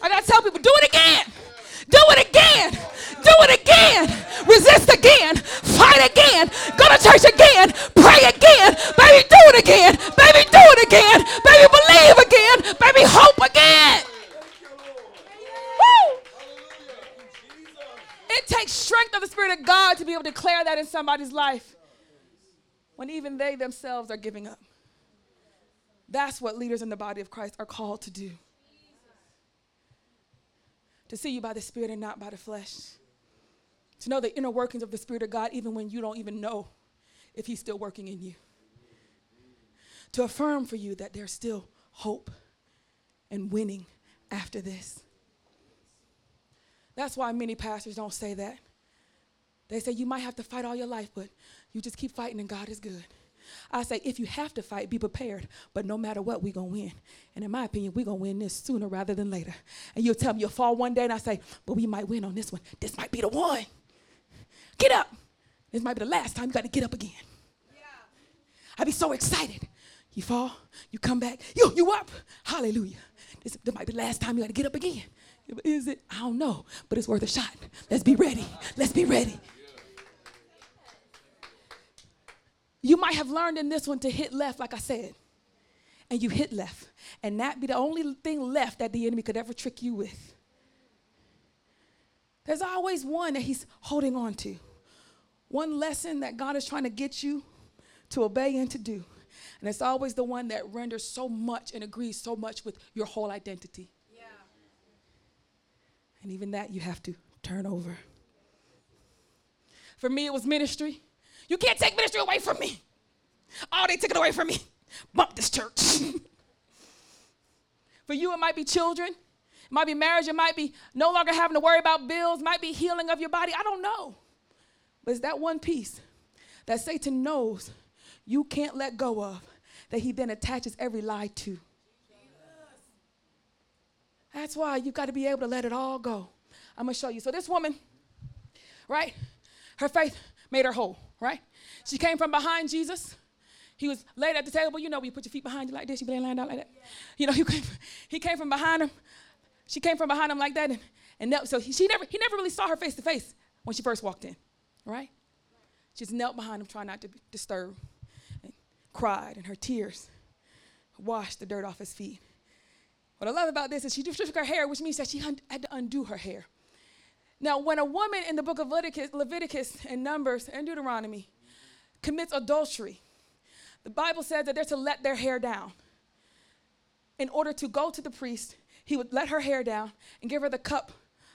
I gotta tell people, do it again. Do it again. Do it again. Resist again. Fight again. Go to church again. Pray again. Baby, do it again. Baby, do it again. Baby, believe again. Baby, hope again. It takes strength of the Spirit of God to be able to declare that in somebody's life when even they themselves are giving up. That's what leaders in the body of Christ are called to do to see you by the Spirit and not by the flesh. To know the inner workings of the Spirit of God even when you don't even know if He's still working in you. To affirm for you that there's still hope and winning after this. That's why many pastors don't say that. They say you might have to fight all your life, but you just keep fighting and God is good. I say, if you have to fight, be prepared. But no matter what, we're going to win. And in my opinion, we're going to win this sooner rather than later. And you'll tell me you'll fall one day, and I say, but we might win on this one. This might be the one. Get up. This might be the last time you got to get up again. Yeah. I'd be so excited. You fall, you come back, you, you up. Hallelujah. This, this might be the last time you got to get up again. Is it? I don't know, but it's worth a shot. Let's be ready. Let's be ready. You might have learned in this one to hit left, like I said, and you hit left, and that be the only thing left that the enemy could ever trick you with. There's always one that he's holding on to, one lesson that God is trying to get you to obey and to do. And it's always the one that renders so much and agrees so much with your whole identity. Yeah. And even that you have to turn over. For me, it was ministry. You can't take ministry away from me. Oh, they took it away from me. Bump this church. For you, it might be children, it might be marriage, it might be no longer having to worry about bills, it might be healing of your body. I don't know. But it's that one piece that Satan knows you can't let go of, that he then attaches every lie to. That's why you've got to be able to let it all go. I'm going to show you. So, this woman, right, her faith made her whole, right? She came from behind Jesus. He was laid at the table. You know, when you put your feet behind you like this, you be laying out like that. You know, he came, he came from behind him. She came from behind him like that. And, and knelt, so he, she never, he never really saw her face to face when she first walked in, right? She just knelt behind him, trying not to disturb, and cried, and her tears washed the dirt off his feet. What I love about this is she just took her hair, which means that she had to undo her hair. Now, when a woman in the book of Leviticus, Leviticus and Numbers and Deuteronomy commits adultery, the Bible says that they're to let their hair down. In order to go to the priest, he would let her hair down and give her the cup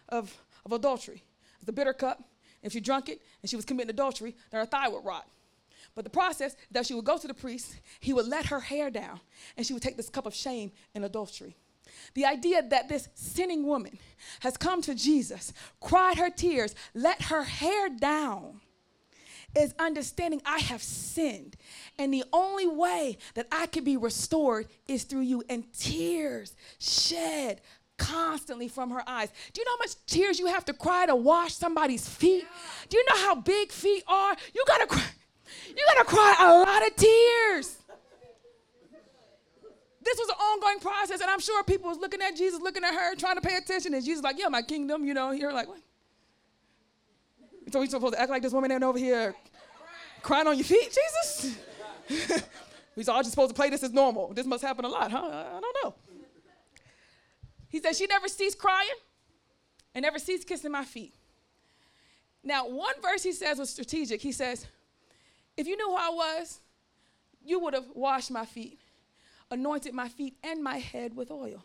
of, of adultery. The bitter cup. If she drunk it and she was committing adultery, then her thigh would rot. But the process that she would go to the priest, he would let her hair down, and she would take this cup of shame and adultery. The idea that this sinning woman has come to Jesus, cried her tears, let her hair down, is understanding I have sinned. And the only way that I can be restored is through you. And tears shed constantly from her eyes. Do you know how much tears you have to cry to wash somebody's feet? Do you know how big feet are? You gotta cry. You gotta cry a lot of tears this was an ongoing process, and I'm sure people was looking at Jesus, looking at her, trying to pay attention, and Jesus like, yeah, my kingdom, you know. You're like, what? So we supposed to act like this woman ain't over here crying on your feet, Jesus? we all just supposed to play this as normal. This must happen a lot, huh? I don't know. He said she never ceased crying and never ceased kissing my feet. Now, one verse he says was strategic. He says, if you knew who I was, you would have washed my feet anointed my feet and my head with oil,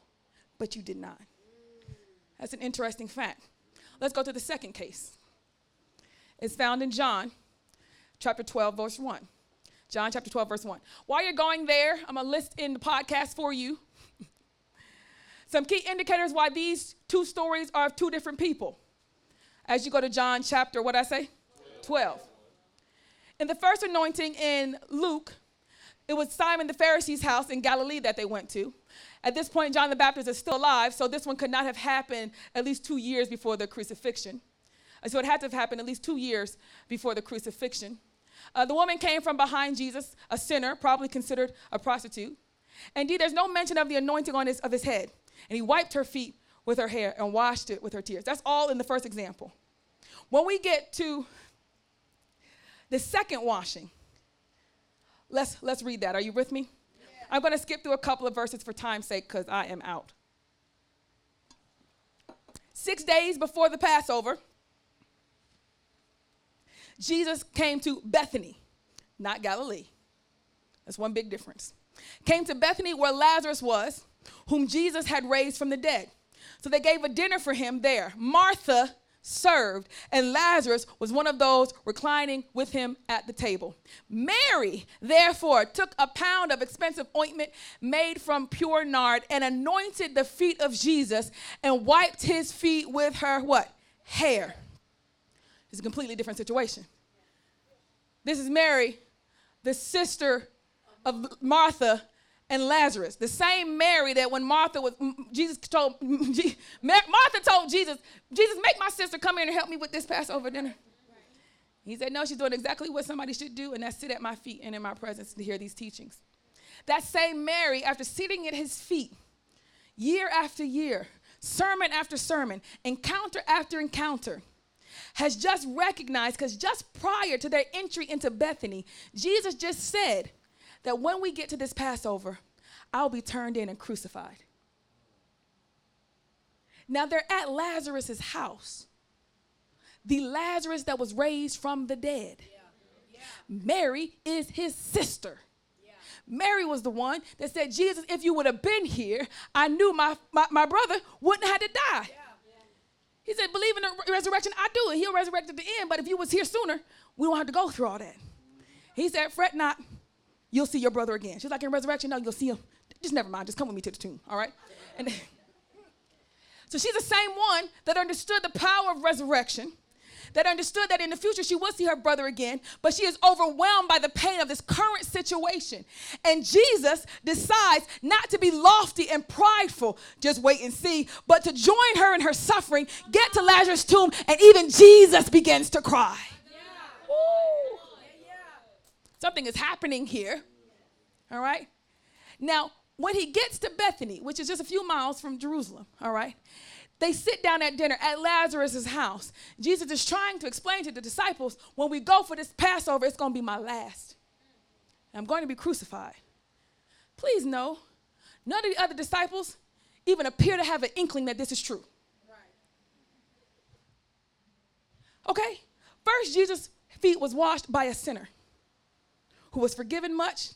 but you did not. That's an interesting fact. Let's go to the second case. It's found in John chapter 12, verse 1. John chapter 12, verse 1. While you're going there, I'm going to list in the podcast for you some key indicators why these two stories are of two different people. As you go to John chapter, what I say? 12. In the first anointing in Luke, it was Simon the Pharisee's house in Galilee that they went to. At this point, John the Baptist is still alive, so this one could not have happened at least two years before the crucifixion. So it had to have happened at least two years before the crucifixion. Uh, the woman came from behind Jesus, a sinner, probably considered a prostitute. Indeed, there's no mention of the anointing on his, of his head. And he wiped her feet with her hair and washed it with her tears. That's all in the first example. When we get to the second washing, Let's, let's read that. Are you with me? Yeah. I'm going to skip through a couple of verses for time's sake because I am out. Six days before the Passover, Jesus came to Bethany, not Galilee. That's one big difference. Came to Bethany where Lazarus was, whom Jesus had raised from the dead. So they gave a dinner for him there. Martha served, and Lazarus was one of those reclining with him at the table. Mary, therefore, took a pound of expensive ointment made from pure nard and anointed the feet of Jesus and wiped his feet with her what? Hair. It's a completely different situation. This is Mary, the sister of Martha and Lazarus. The same Mary that when Martha was, Jesus told, Martha told Jesus, Jesus, make my sister come here and help me with this Passover dinner. He said, no, she's doing exactly what somebody should do, and that's sit at my feet and in my presence to hear these teachings. That same Mary, after sitting at his feet year after year, sermon after sermon, encounter after encounter, has just recognized, because just prior to their entry into Bethany, Jesus just said, that when we get to this Passover, I'll be turned in and crucified. Now they're at Lazarus' house. The Lazarus that was raised from the dead. Yeah. Yeah. Mary is his sister. Mary was the one that said, Jesus, if you would have been here, I knew my, my, my brother wouldn't have had to die. He said, believe in the resurrection, I do it. He'll resurrect at the end, but if you was here sooner, we don't have to go through all that. He said, Fret not, you'll see your brother again. She's like, In resurrection, no, you'll see him. Just never mind, just come with me to the tomb, all right? And so she's the same one that understood the power of resurrection that understood that in the future she would see her brother again, but she is overwhelmed by the pain of this current situation. And Jesus decides not to be lofty and prideful, just wait and see, but to join her in her suffering, get to Lazarus' tomb, and even Jesus begins to cry. Something is happening here. All right? Now, when he gets to Bethany, which is just a few miles from Jerusalem, all right, they sit down at dinner at Lazarus' house. Jesus is trying to explain to the disciples when we go for this Passover, it's going to be my last. I'm going to be crucified. Please know, none of the other disciples even appear to have an inkling that this is true. Okay? First, Jesus' feet was washed by a sinner who was forgiven much,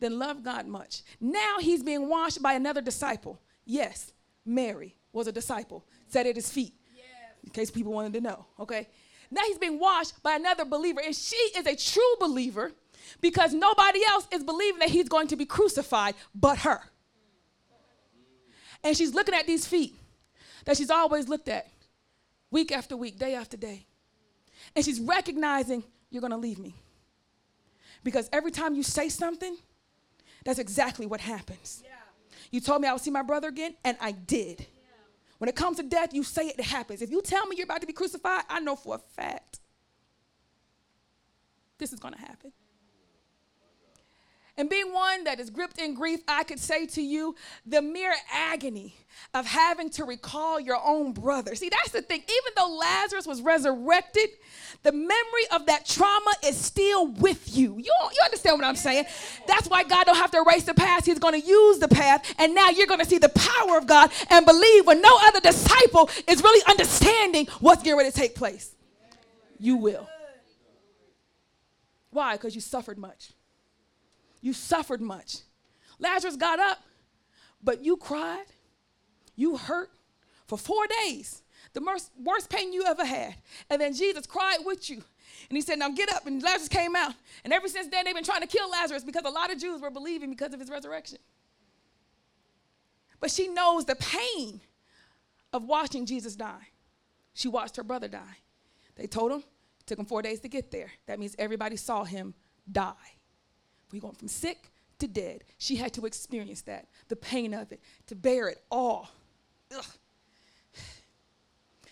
then loved God much. Now he's being washed by another disciple. Yes, Mary was a disciple, sat at his feet, yes. in case people wanted to know, okay? Now he's being washed by another believer, and she is a true believer because nobody else is believing that he's going to be crucified but her. And she's looking at these feet that she's always looked at week after week, day after day. And she's recognizing you're going to leave me. Because every time you say something, that's exactly what happens. Yeah. You told me I would see my brother again, and I did. When it comes to death, you say it, it happens. If you tell me you're about to be crucified, I know for a fact this is going to happen. And being one that is gripped in grief, I could say to you the mere agony of having to recall your own brother. See, that's the thing. Even though Lazarus was resurrected, the memory of that trauma is still with you. You, you understand what I'm saying? That's why God don't have to erase the past. He's going to use the past. And now you're going to see the power of God and believe when no other disciple is really understanding what's getting ready to take place. You will. Why? Because you suffered much. You suffered much. Lazarus got up, but you cried, you hurt for four days, the worst, pain you ever had. And then Jesus cried with you. And he said, Now get up. And Lazarus came out. And ever since then, they've been trying to kill Lazarus because a lot of Jews were believing because of his resurrection. But she knows the pain of watching Jesus die. She watched her brother die. They told him, it took him four days to get there. That means everybody saw him die. We went from sick to dead. She had to experience that, the pain of it, to bear it all. Ugh.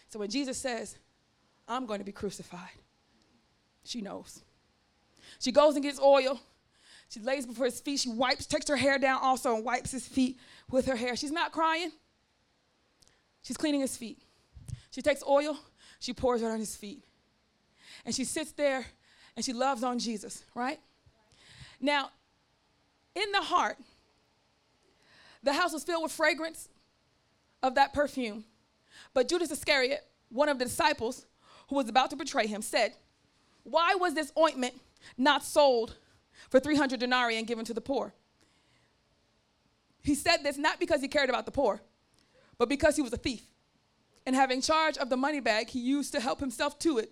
So when Jesus says, I'm going to be crucified, she knows. She goes and gets oil. She lays before his feet. She wipes, takes her hair down also, and wipes his feet with her hair. She's not crying. She's cleaning his feet. She takes oil, she pours it on his feet. And she sits there and she loves on Jesus, right? Now, in the heart, the house was filled with fragrance of that perfume. But Judas Iscariot, one of the disciples who was about to betray him, said, Why was this ointment not sold for 300 denarii and given to the poor? He said this not because he cared about the poor, but because he was a thief. And having charge of the money bag, he used to help himself to it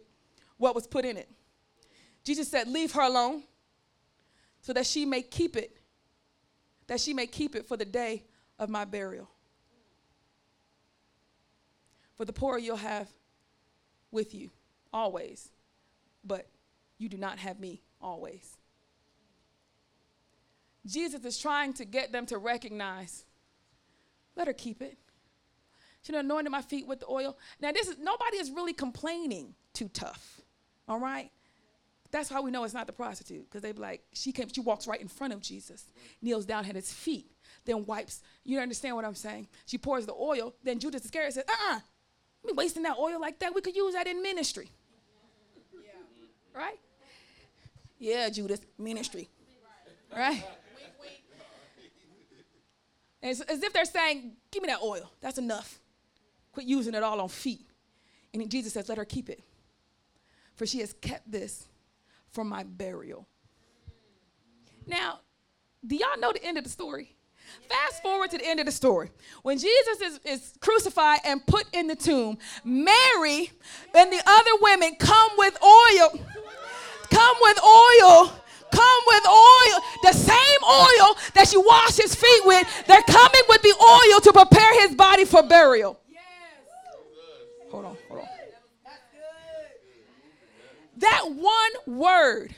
what was put in it. Jesus said, Leave her alone so that she may keep it, that she may keep it for the day of my burial. For the poor you'll have with you always, but you do not have me always. Jesus is trying to get them to recognize, let her keep it. She anointed my feet with the oil. Now, this is nobody is really complaining too tough. All right? That's how we know it's not the prostitute, because they be like, she came, she walks right in front of Jesus, kneels down at his feet, then wipes. You understand what I'm saying? She pours the oil, then Judas Iscariot says, uh-uh, we wasting that oil like that. We could use that in ministry. Yeah. Right? Yeah, Judas, ministry. Right? And it's as if they're saying, give me that oil. That's enough. Quit using it all on feet. And Jesus says, let her keep it. For she has kept this for my burial. Now, do y'all know the end of the story? Fast forward to the end of the story. When Jesus is, is crucified and put in the tomb, Mary and the other women come with oil, come with oil, come with oil, the same oil that you wash his feet with. They're coming with the oil to prepare his body for burial. Hold on, hold on. That one word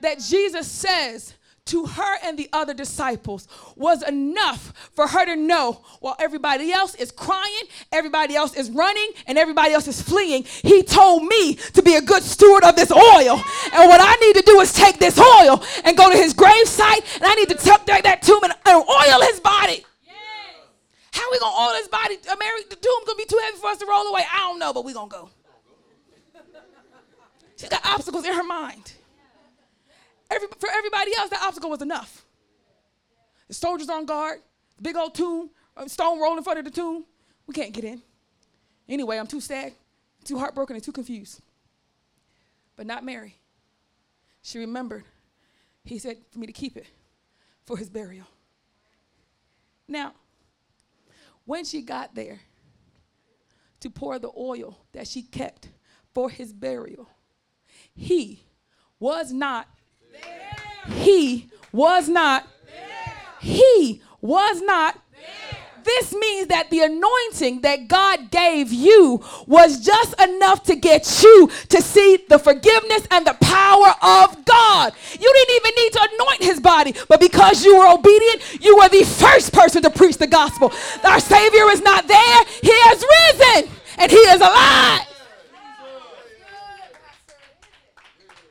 that Jesus says to her and the other disciples was enough for her to know while everybody else is crying, everybody else is running, and everybody else is fleeing. He told me to be a good steward of this oil. And what I need to do is take this oil and go to his grave site, and I need to tuck that, that tomb and, and oil his body. How we gonna oil his body? Mary, the tomb gonna be too heavy for us to roll away. I don't know, but we gonna go. She's got obstacles in her mind. Every, for everybody else, that obstacle was enough. The soldiers on guard, the big old tomb, a stone roll in front of the tomb. We can't get in. Anyway, I'm too sad, too heartbroken, and too confused. But not Mary. She remembered. He said for me to keep it for his burial. Now, when she got there to pour the oil that she kept for his burial, he was not there. he was not. There. He was not. There. This means that the anointing that God gave you was just enough to get you to see the forgiveness and the power of God. You didn't even need to anoint his body, but because you were obedient, you were the first person to preach the gospel. Our Savior is not there, he has risen and he is alive.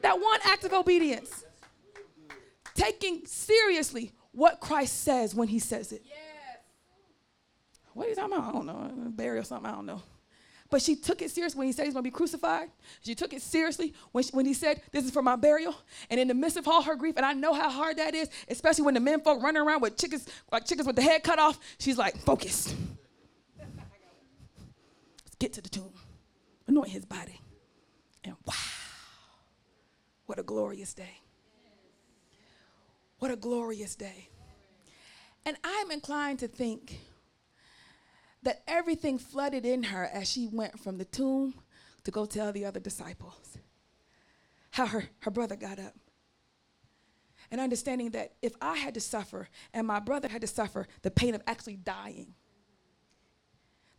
That one act of obedience taking seriously what Christ says when he says it. Yes. What are you talking about? I don't know. Burial or something, I don't know. But she took it seriously when he said he's going to be crucified. She took it seriously when, she, when he said, This is for my burial. And in the midst of all her grief, and I know how hard that is, especially when the men folk running around with chickens, like chickens with the head cut off, she's like, Focused. Let's get to the tomb, anoint his body. And wow, what a glorious day. What a glorious day. And I'm inclined to think that everything flooded in her as she went from the tomb to go tell the other disciples how her, her brother got up. And understanding that if I had to suffer and my brother had to suffer the pain of actually dying,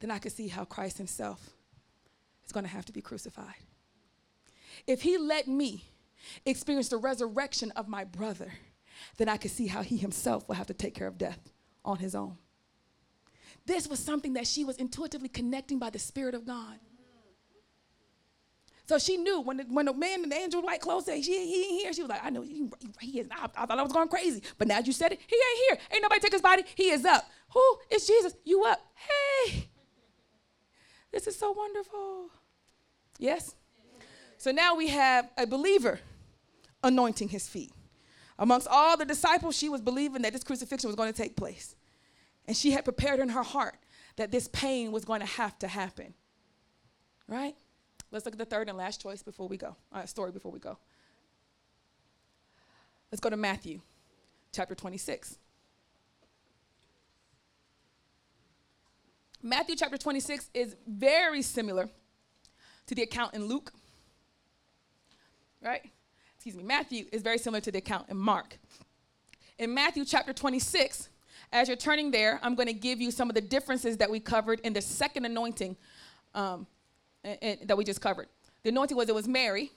then I could see how Christ himself is going to have to be crucified. If he let me experience the resurrection of my brother, then I could see how he himself will have to take care of death on his own. This was something that she was intuitively connecting by the Spirit of God. So she knew when the, when the man in the angel white clothes said, she, he ain't here, she was like, I know he, he is. I, I thought I was going crazy. But now you said it, he ain't here. Ain't nobody took his body. He is up. Who? It's Jesus. You up. Hey. This is so wonderful. Yes? So now we have a believer anointing his feet. Amongst all the disciples, she was believing that this crucifixion was going to take place. And she had prepared in her heart that this pain was going to have to happen. Right? Let's look at the third and last choice before we go. Uh, story before we go. Let's go to Matthew chapter 26. Matthew chapter 26 is very similar to the account in Luke. Right? Excuse me. Matthew is very similar to the account in Mark. In Matthew chapter 26, as you're turning there, I'm going to give you some of the differences that we covered in the second anointing um, and, and that we just covered. The anointing was it was Mary,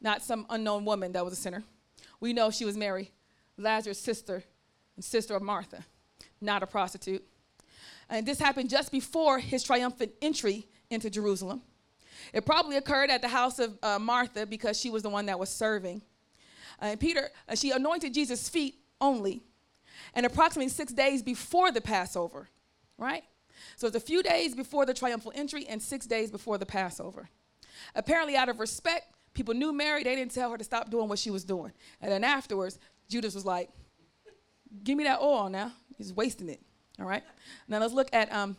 not some unknown woman that was a sinner. We know she was Mary, Lazarus' sister, and sister of Martha, not a prostitute. And this happened just before his triumphant entry into Jerusalem. It probably occurred at the house of uh, Martha because she was the one that was serving. Uh, and Peter, uh, she anointed Jesus' feet only, and approximately six days before the Passover, right? So it's a few days before the triumphal entry and six days before the Passover. Apparently, out of respect, people knew Mary. They didn't tell her to stop doing what she was doing. And then afterwards, Judas was like, Give me that oil now. He's wasting it. All right? Now let's look at, um,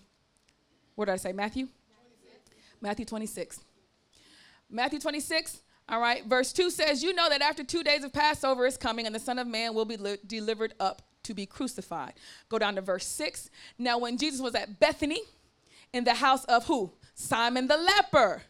what did I say, Matthew? 26. Matthew 26. Matthew 26, all right, verse 2 says, You know that after two days of Passover is coming, and the Son of Man will be li- delivered up to be crucified. Go down to verse 6. Now, when Jesus was at Bethany, in the house of who? Simon the leper.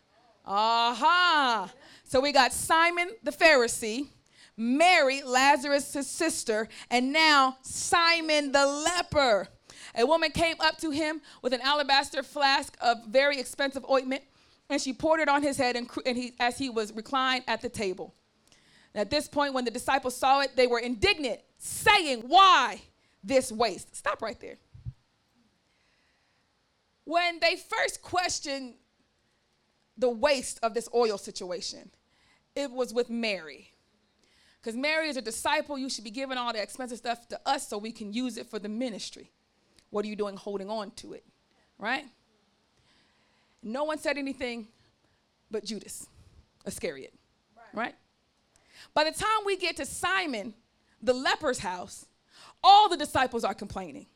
Aha. So we got Simon the Pharisee Mary, Lazarus' sister, and now Simon the leper. A woman came up to him with an alabaster flask of very expensive ointment, and she poured it on his head and, and he, as he was reclined at the table. At this point, when the disciples saw it, they were indignant, saying, Why this waste? Stop right there. When they first questioned the waste of this oil situation, it was with Mary. Because Mary is a disciple, you should be giving all the expensive stuff to us so we can use it for the ministry. What are you doing holding on to it? Right? No one said anything but Judas Iscariot. Right. right? By the time we get to Simon, the leper's house, all the disciples are complaining.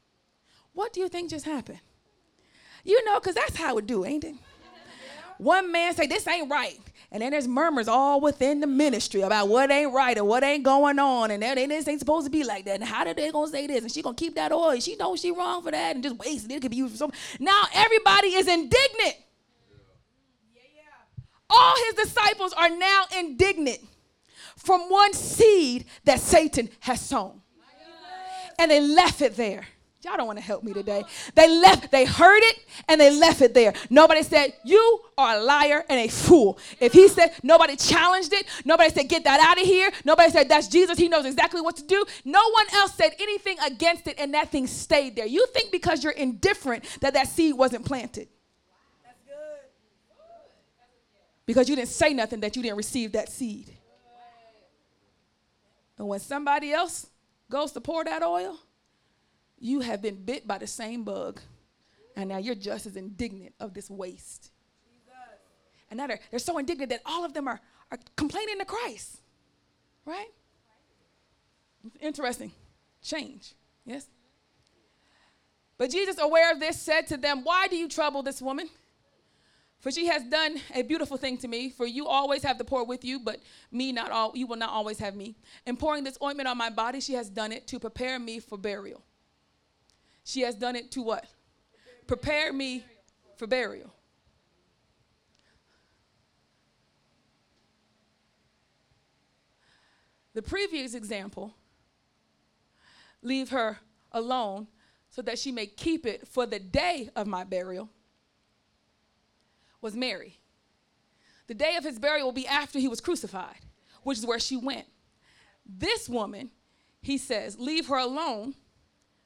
What do you think just happened? You know, because that's how it do, ain't it? One man say, this ain't right. And then there's murmurs all within the ministry about what ain't right and what ain't going on. And that this ain't supposed to be like that. And how did they gonna say this? And she gonna keep that oil. She knows she wrong for that and just waste it. It could be used for something. Now everybody is indignant. All his disciples are now indignant from one seed that Satan has sown. And they left it there. Y'all don't want to help me today. They left, they heard it and they left it there. Nobody said, You are a liar and a fool. If he said, nobody challenged it, nobody said, Get that out of here. Nobody said, That's Jesus. He knows exactly what to do. No one else said anything against it and that thing stayed there. You think because you're indifferent that that seed wasn't planted. Because you didn't say nothing that you didn't receive that seed. And when somebody else goes to pour that oil, you have been bit by the same bug, and now you're just as indignant of this waste. And now they're, they're so indignant that all of them are, are complaining to Christ. Right? Interesting. Change. Yes? But Jesus, aware of this, said to them, Why do you trouble this woman? For she has done a beautiful thing to me. For you always have the poor with you, but me not all you will not always have me. In pouring this ointment on my body, she has done it to prepare me for burial. She has done it to what? Prepare me for burial. The previous example, leave her alone so that she may keep it for the day of my burial, was Mary. The day of his burial will be after he was crucified, which is where she went. This woman, he says, leave her alone,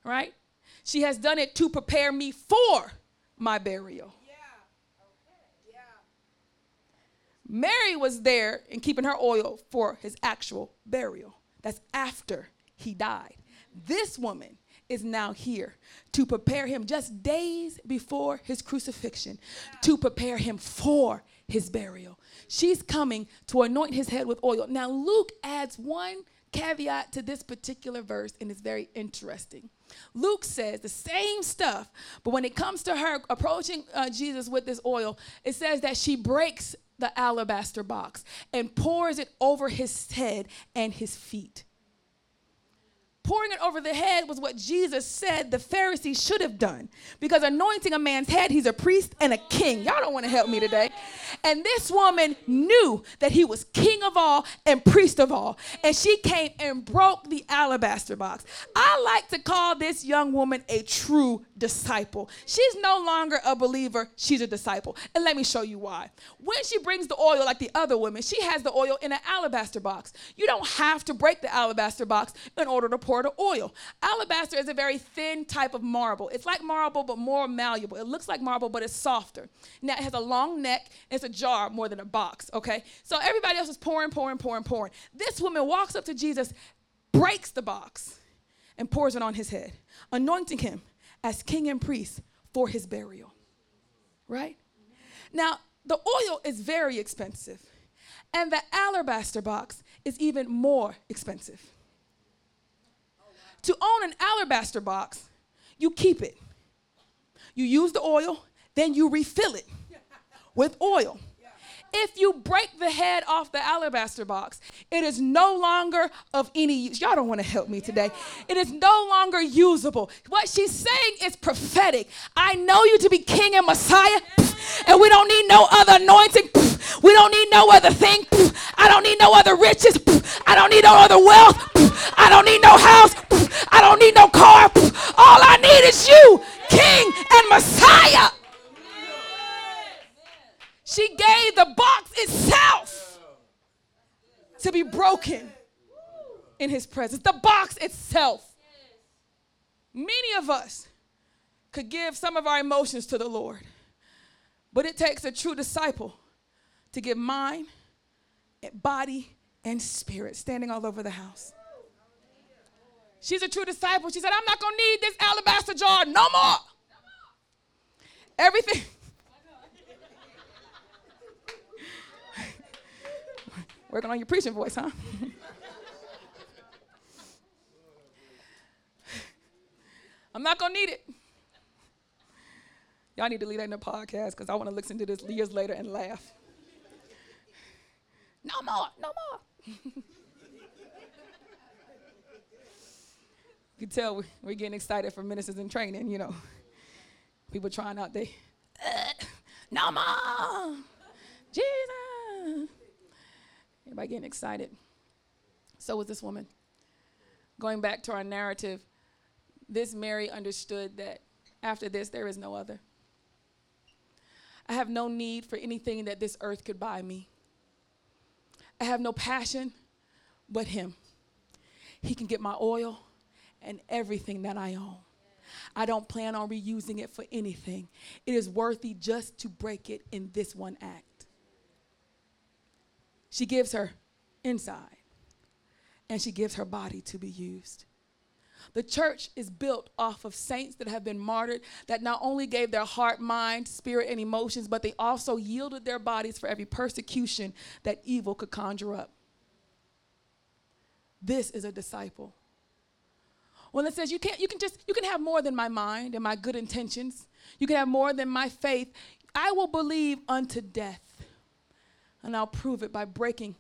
right? She has done it to prepare me for my burial. Yeah. Okay. Yeah. Mary was there and keeping her oil for his actual burial. That's after he died. This woman is now here to prepare him just days before his crucifixion, yeah. to prepare him for his burial. She's coming to anoint his head with oil. Now, Luke adds one caveat to this particular verse, and it's very interesting. Luke says the same stuff, but when it comes to her approaching uh, Jesus with this oil, it says that she breaks the alabaster box and pours it over his head and his feet. Pouring it over the head was what Jesus said the Pharisees should have done. Because anointing a man's head, he's a priest and a king. Y'all don't want to help me today. And this woman knew that he was king of all and priest of all. And she came and broke the alabaster box. I like to call this young woman a true disciple. She's no longer a believer, she's a disciple. And let me show you why. When she brings the oil like the other women, she has the oil in an alabaster box. You don't have to break the alabaster box in order to pour the oil. Alabaster is a very thin type of marble. It's like marble, but more malleable. It looks like marble, but it's softer. Now, it has a long neck. It's a jar more than a box, okay? So everybody else is pouring, pouring, pouring, pouring. This woman walks up to Jesus, breaks the box, and pours it on his head, anointing him as king and priest for his burial, right? Now, the oil is very expensive, and the alabaster box is even more expensive. To own an alabaster box, you keep it. You use the oil, then you refill it with oil. If you break the head off the alabaster box, it is no longer of any use. Y'all don't want to help me today. It is no longer usable. What she's saying is prophetic. I know you to be king and Messiah, and we don't need no other anointing. We don't need no other thing. I don't need no other riches. I don't need no other wealth. I don't need no house. I don't need no car. All I need is you, King and Messiah. She gave the box itself to be broken in his presence. The box itself. Many of us could give some of our emotions to the Lord, but it takes a true disciple to give mind, body, and spirit standing all over the house. She's a true disciple. She said, I'm not going to need this alabaster jar no more. Everything. Working on your preaching voice, huh? I'm not to need it. Y'all need to leave that in the podcast because I want to listen to this years later and laugh. No more, no more. you can tell we're getting excited for ministers in training, you know. People trying out they, uh, no more. Everybody getting excited. So was this woman. Going back to our narrative, this Mary understood that after this, there is no other. I have no need for anything that this earth could buy me. I have no passion but Him. He can get my oil and everything that I own. I don't plan on reusing it for anything. It is worthy just to break it in this one act. She gives her inside, and she gives her body to be used. The church is built off of saints that have been martyred, that not only gave their heart, mind, spirit, and emotions, but they also yielded their bodies for every persecution that evil could conjure up. This is a disciple. When it says you can't, you can just, you can have more than my mind and my good intentions. You can have more than my faith. I will believe unto death and I'll prove it by breaking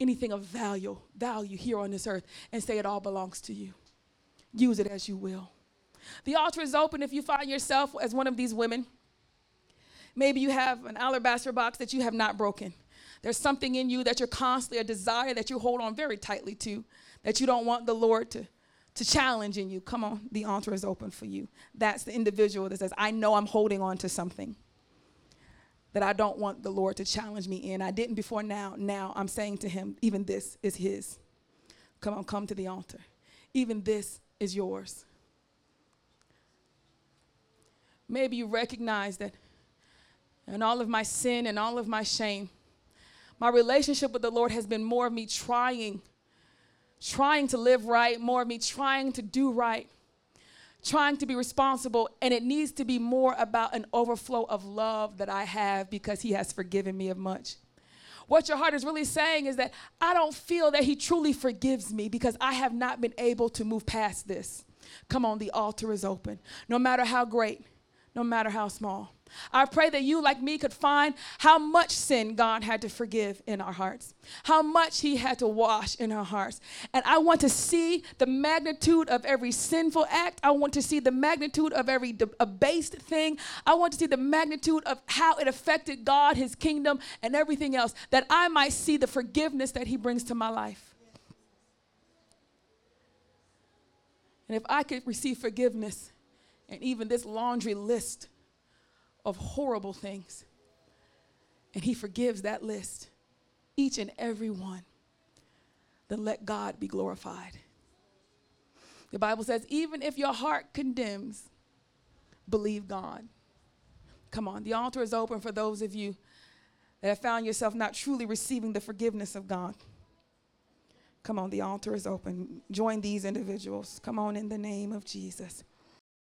anything of value, value here on this earth and say it all belongs to you. Use it as you will. The altar is open if you find yourself as one of these women. Maybe you have an alabaster box that you have not broken. There's something in you that you're constantly a desire that you hold on very tightly to, that you don't want the Lord to, to challenge in you. Come on, the altar is open for you. That's the individual that says, I know I'm holding on to something that I don't want the Lord to challenge me in. I didn't before now. Now I'm saying to him, even this is his. Come on, come to the altar. Even this is yours. Maybe you recognize that in all of my sin and all of my shame, my relationship with the Lord has been more of me trying, trying to live right, more of me trying to do right trying to be responsible, and it needs to be more about an overflow of love that I have because He has forgiven me of much. What your heart is really saying is that I don't feel that He truly forgives me because I have not been able to move past this. Come on, the altar is open. No matter how great, no matter how small. I pray that you, like me, could find how much sin God had to forgive in our hearts, how much He had to wash in our hearts. And I want to see the magnitude of every sinful act. I want to see the magnitude of every abased thing. I want to see the magnitude of how it affected God, His kingdom, and everything else, that I might see the forgiveness that He brings to my life. And if I could receive forgiveness and even this laundry list of horrible things. And He forgives that list, each and every one. Then let God be glorified. The Bible says, even if your heart condemns, believe God. Come on, the altar is open for those of you that have found yourself not truly receiving the forgiveness of God. Come on, the altar is open. Join these individuals. Come on, in the name of Jesus.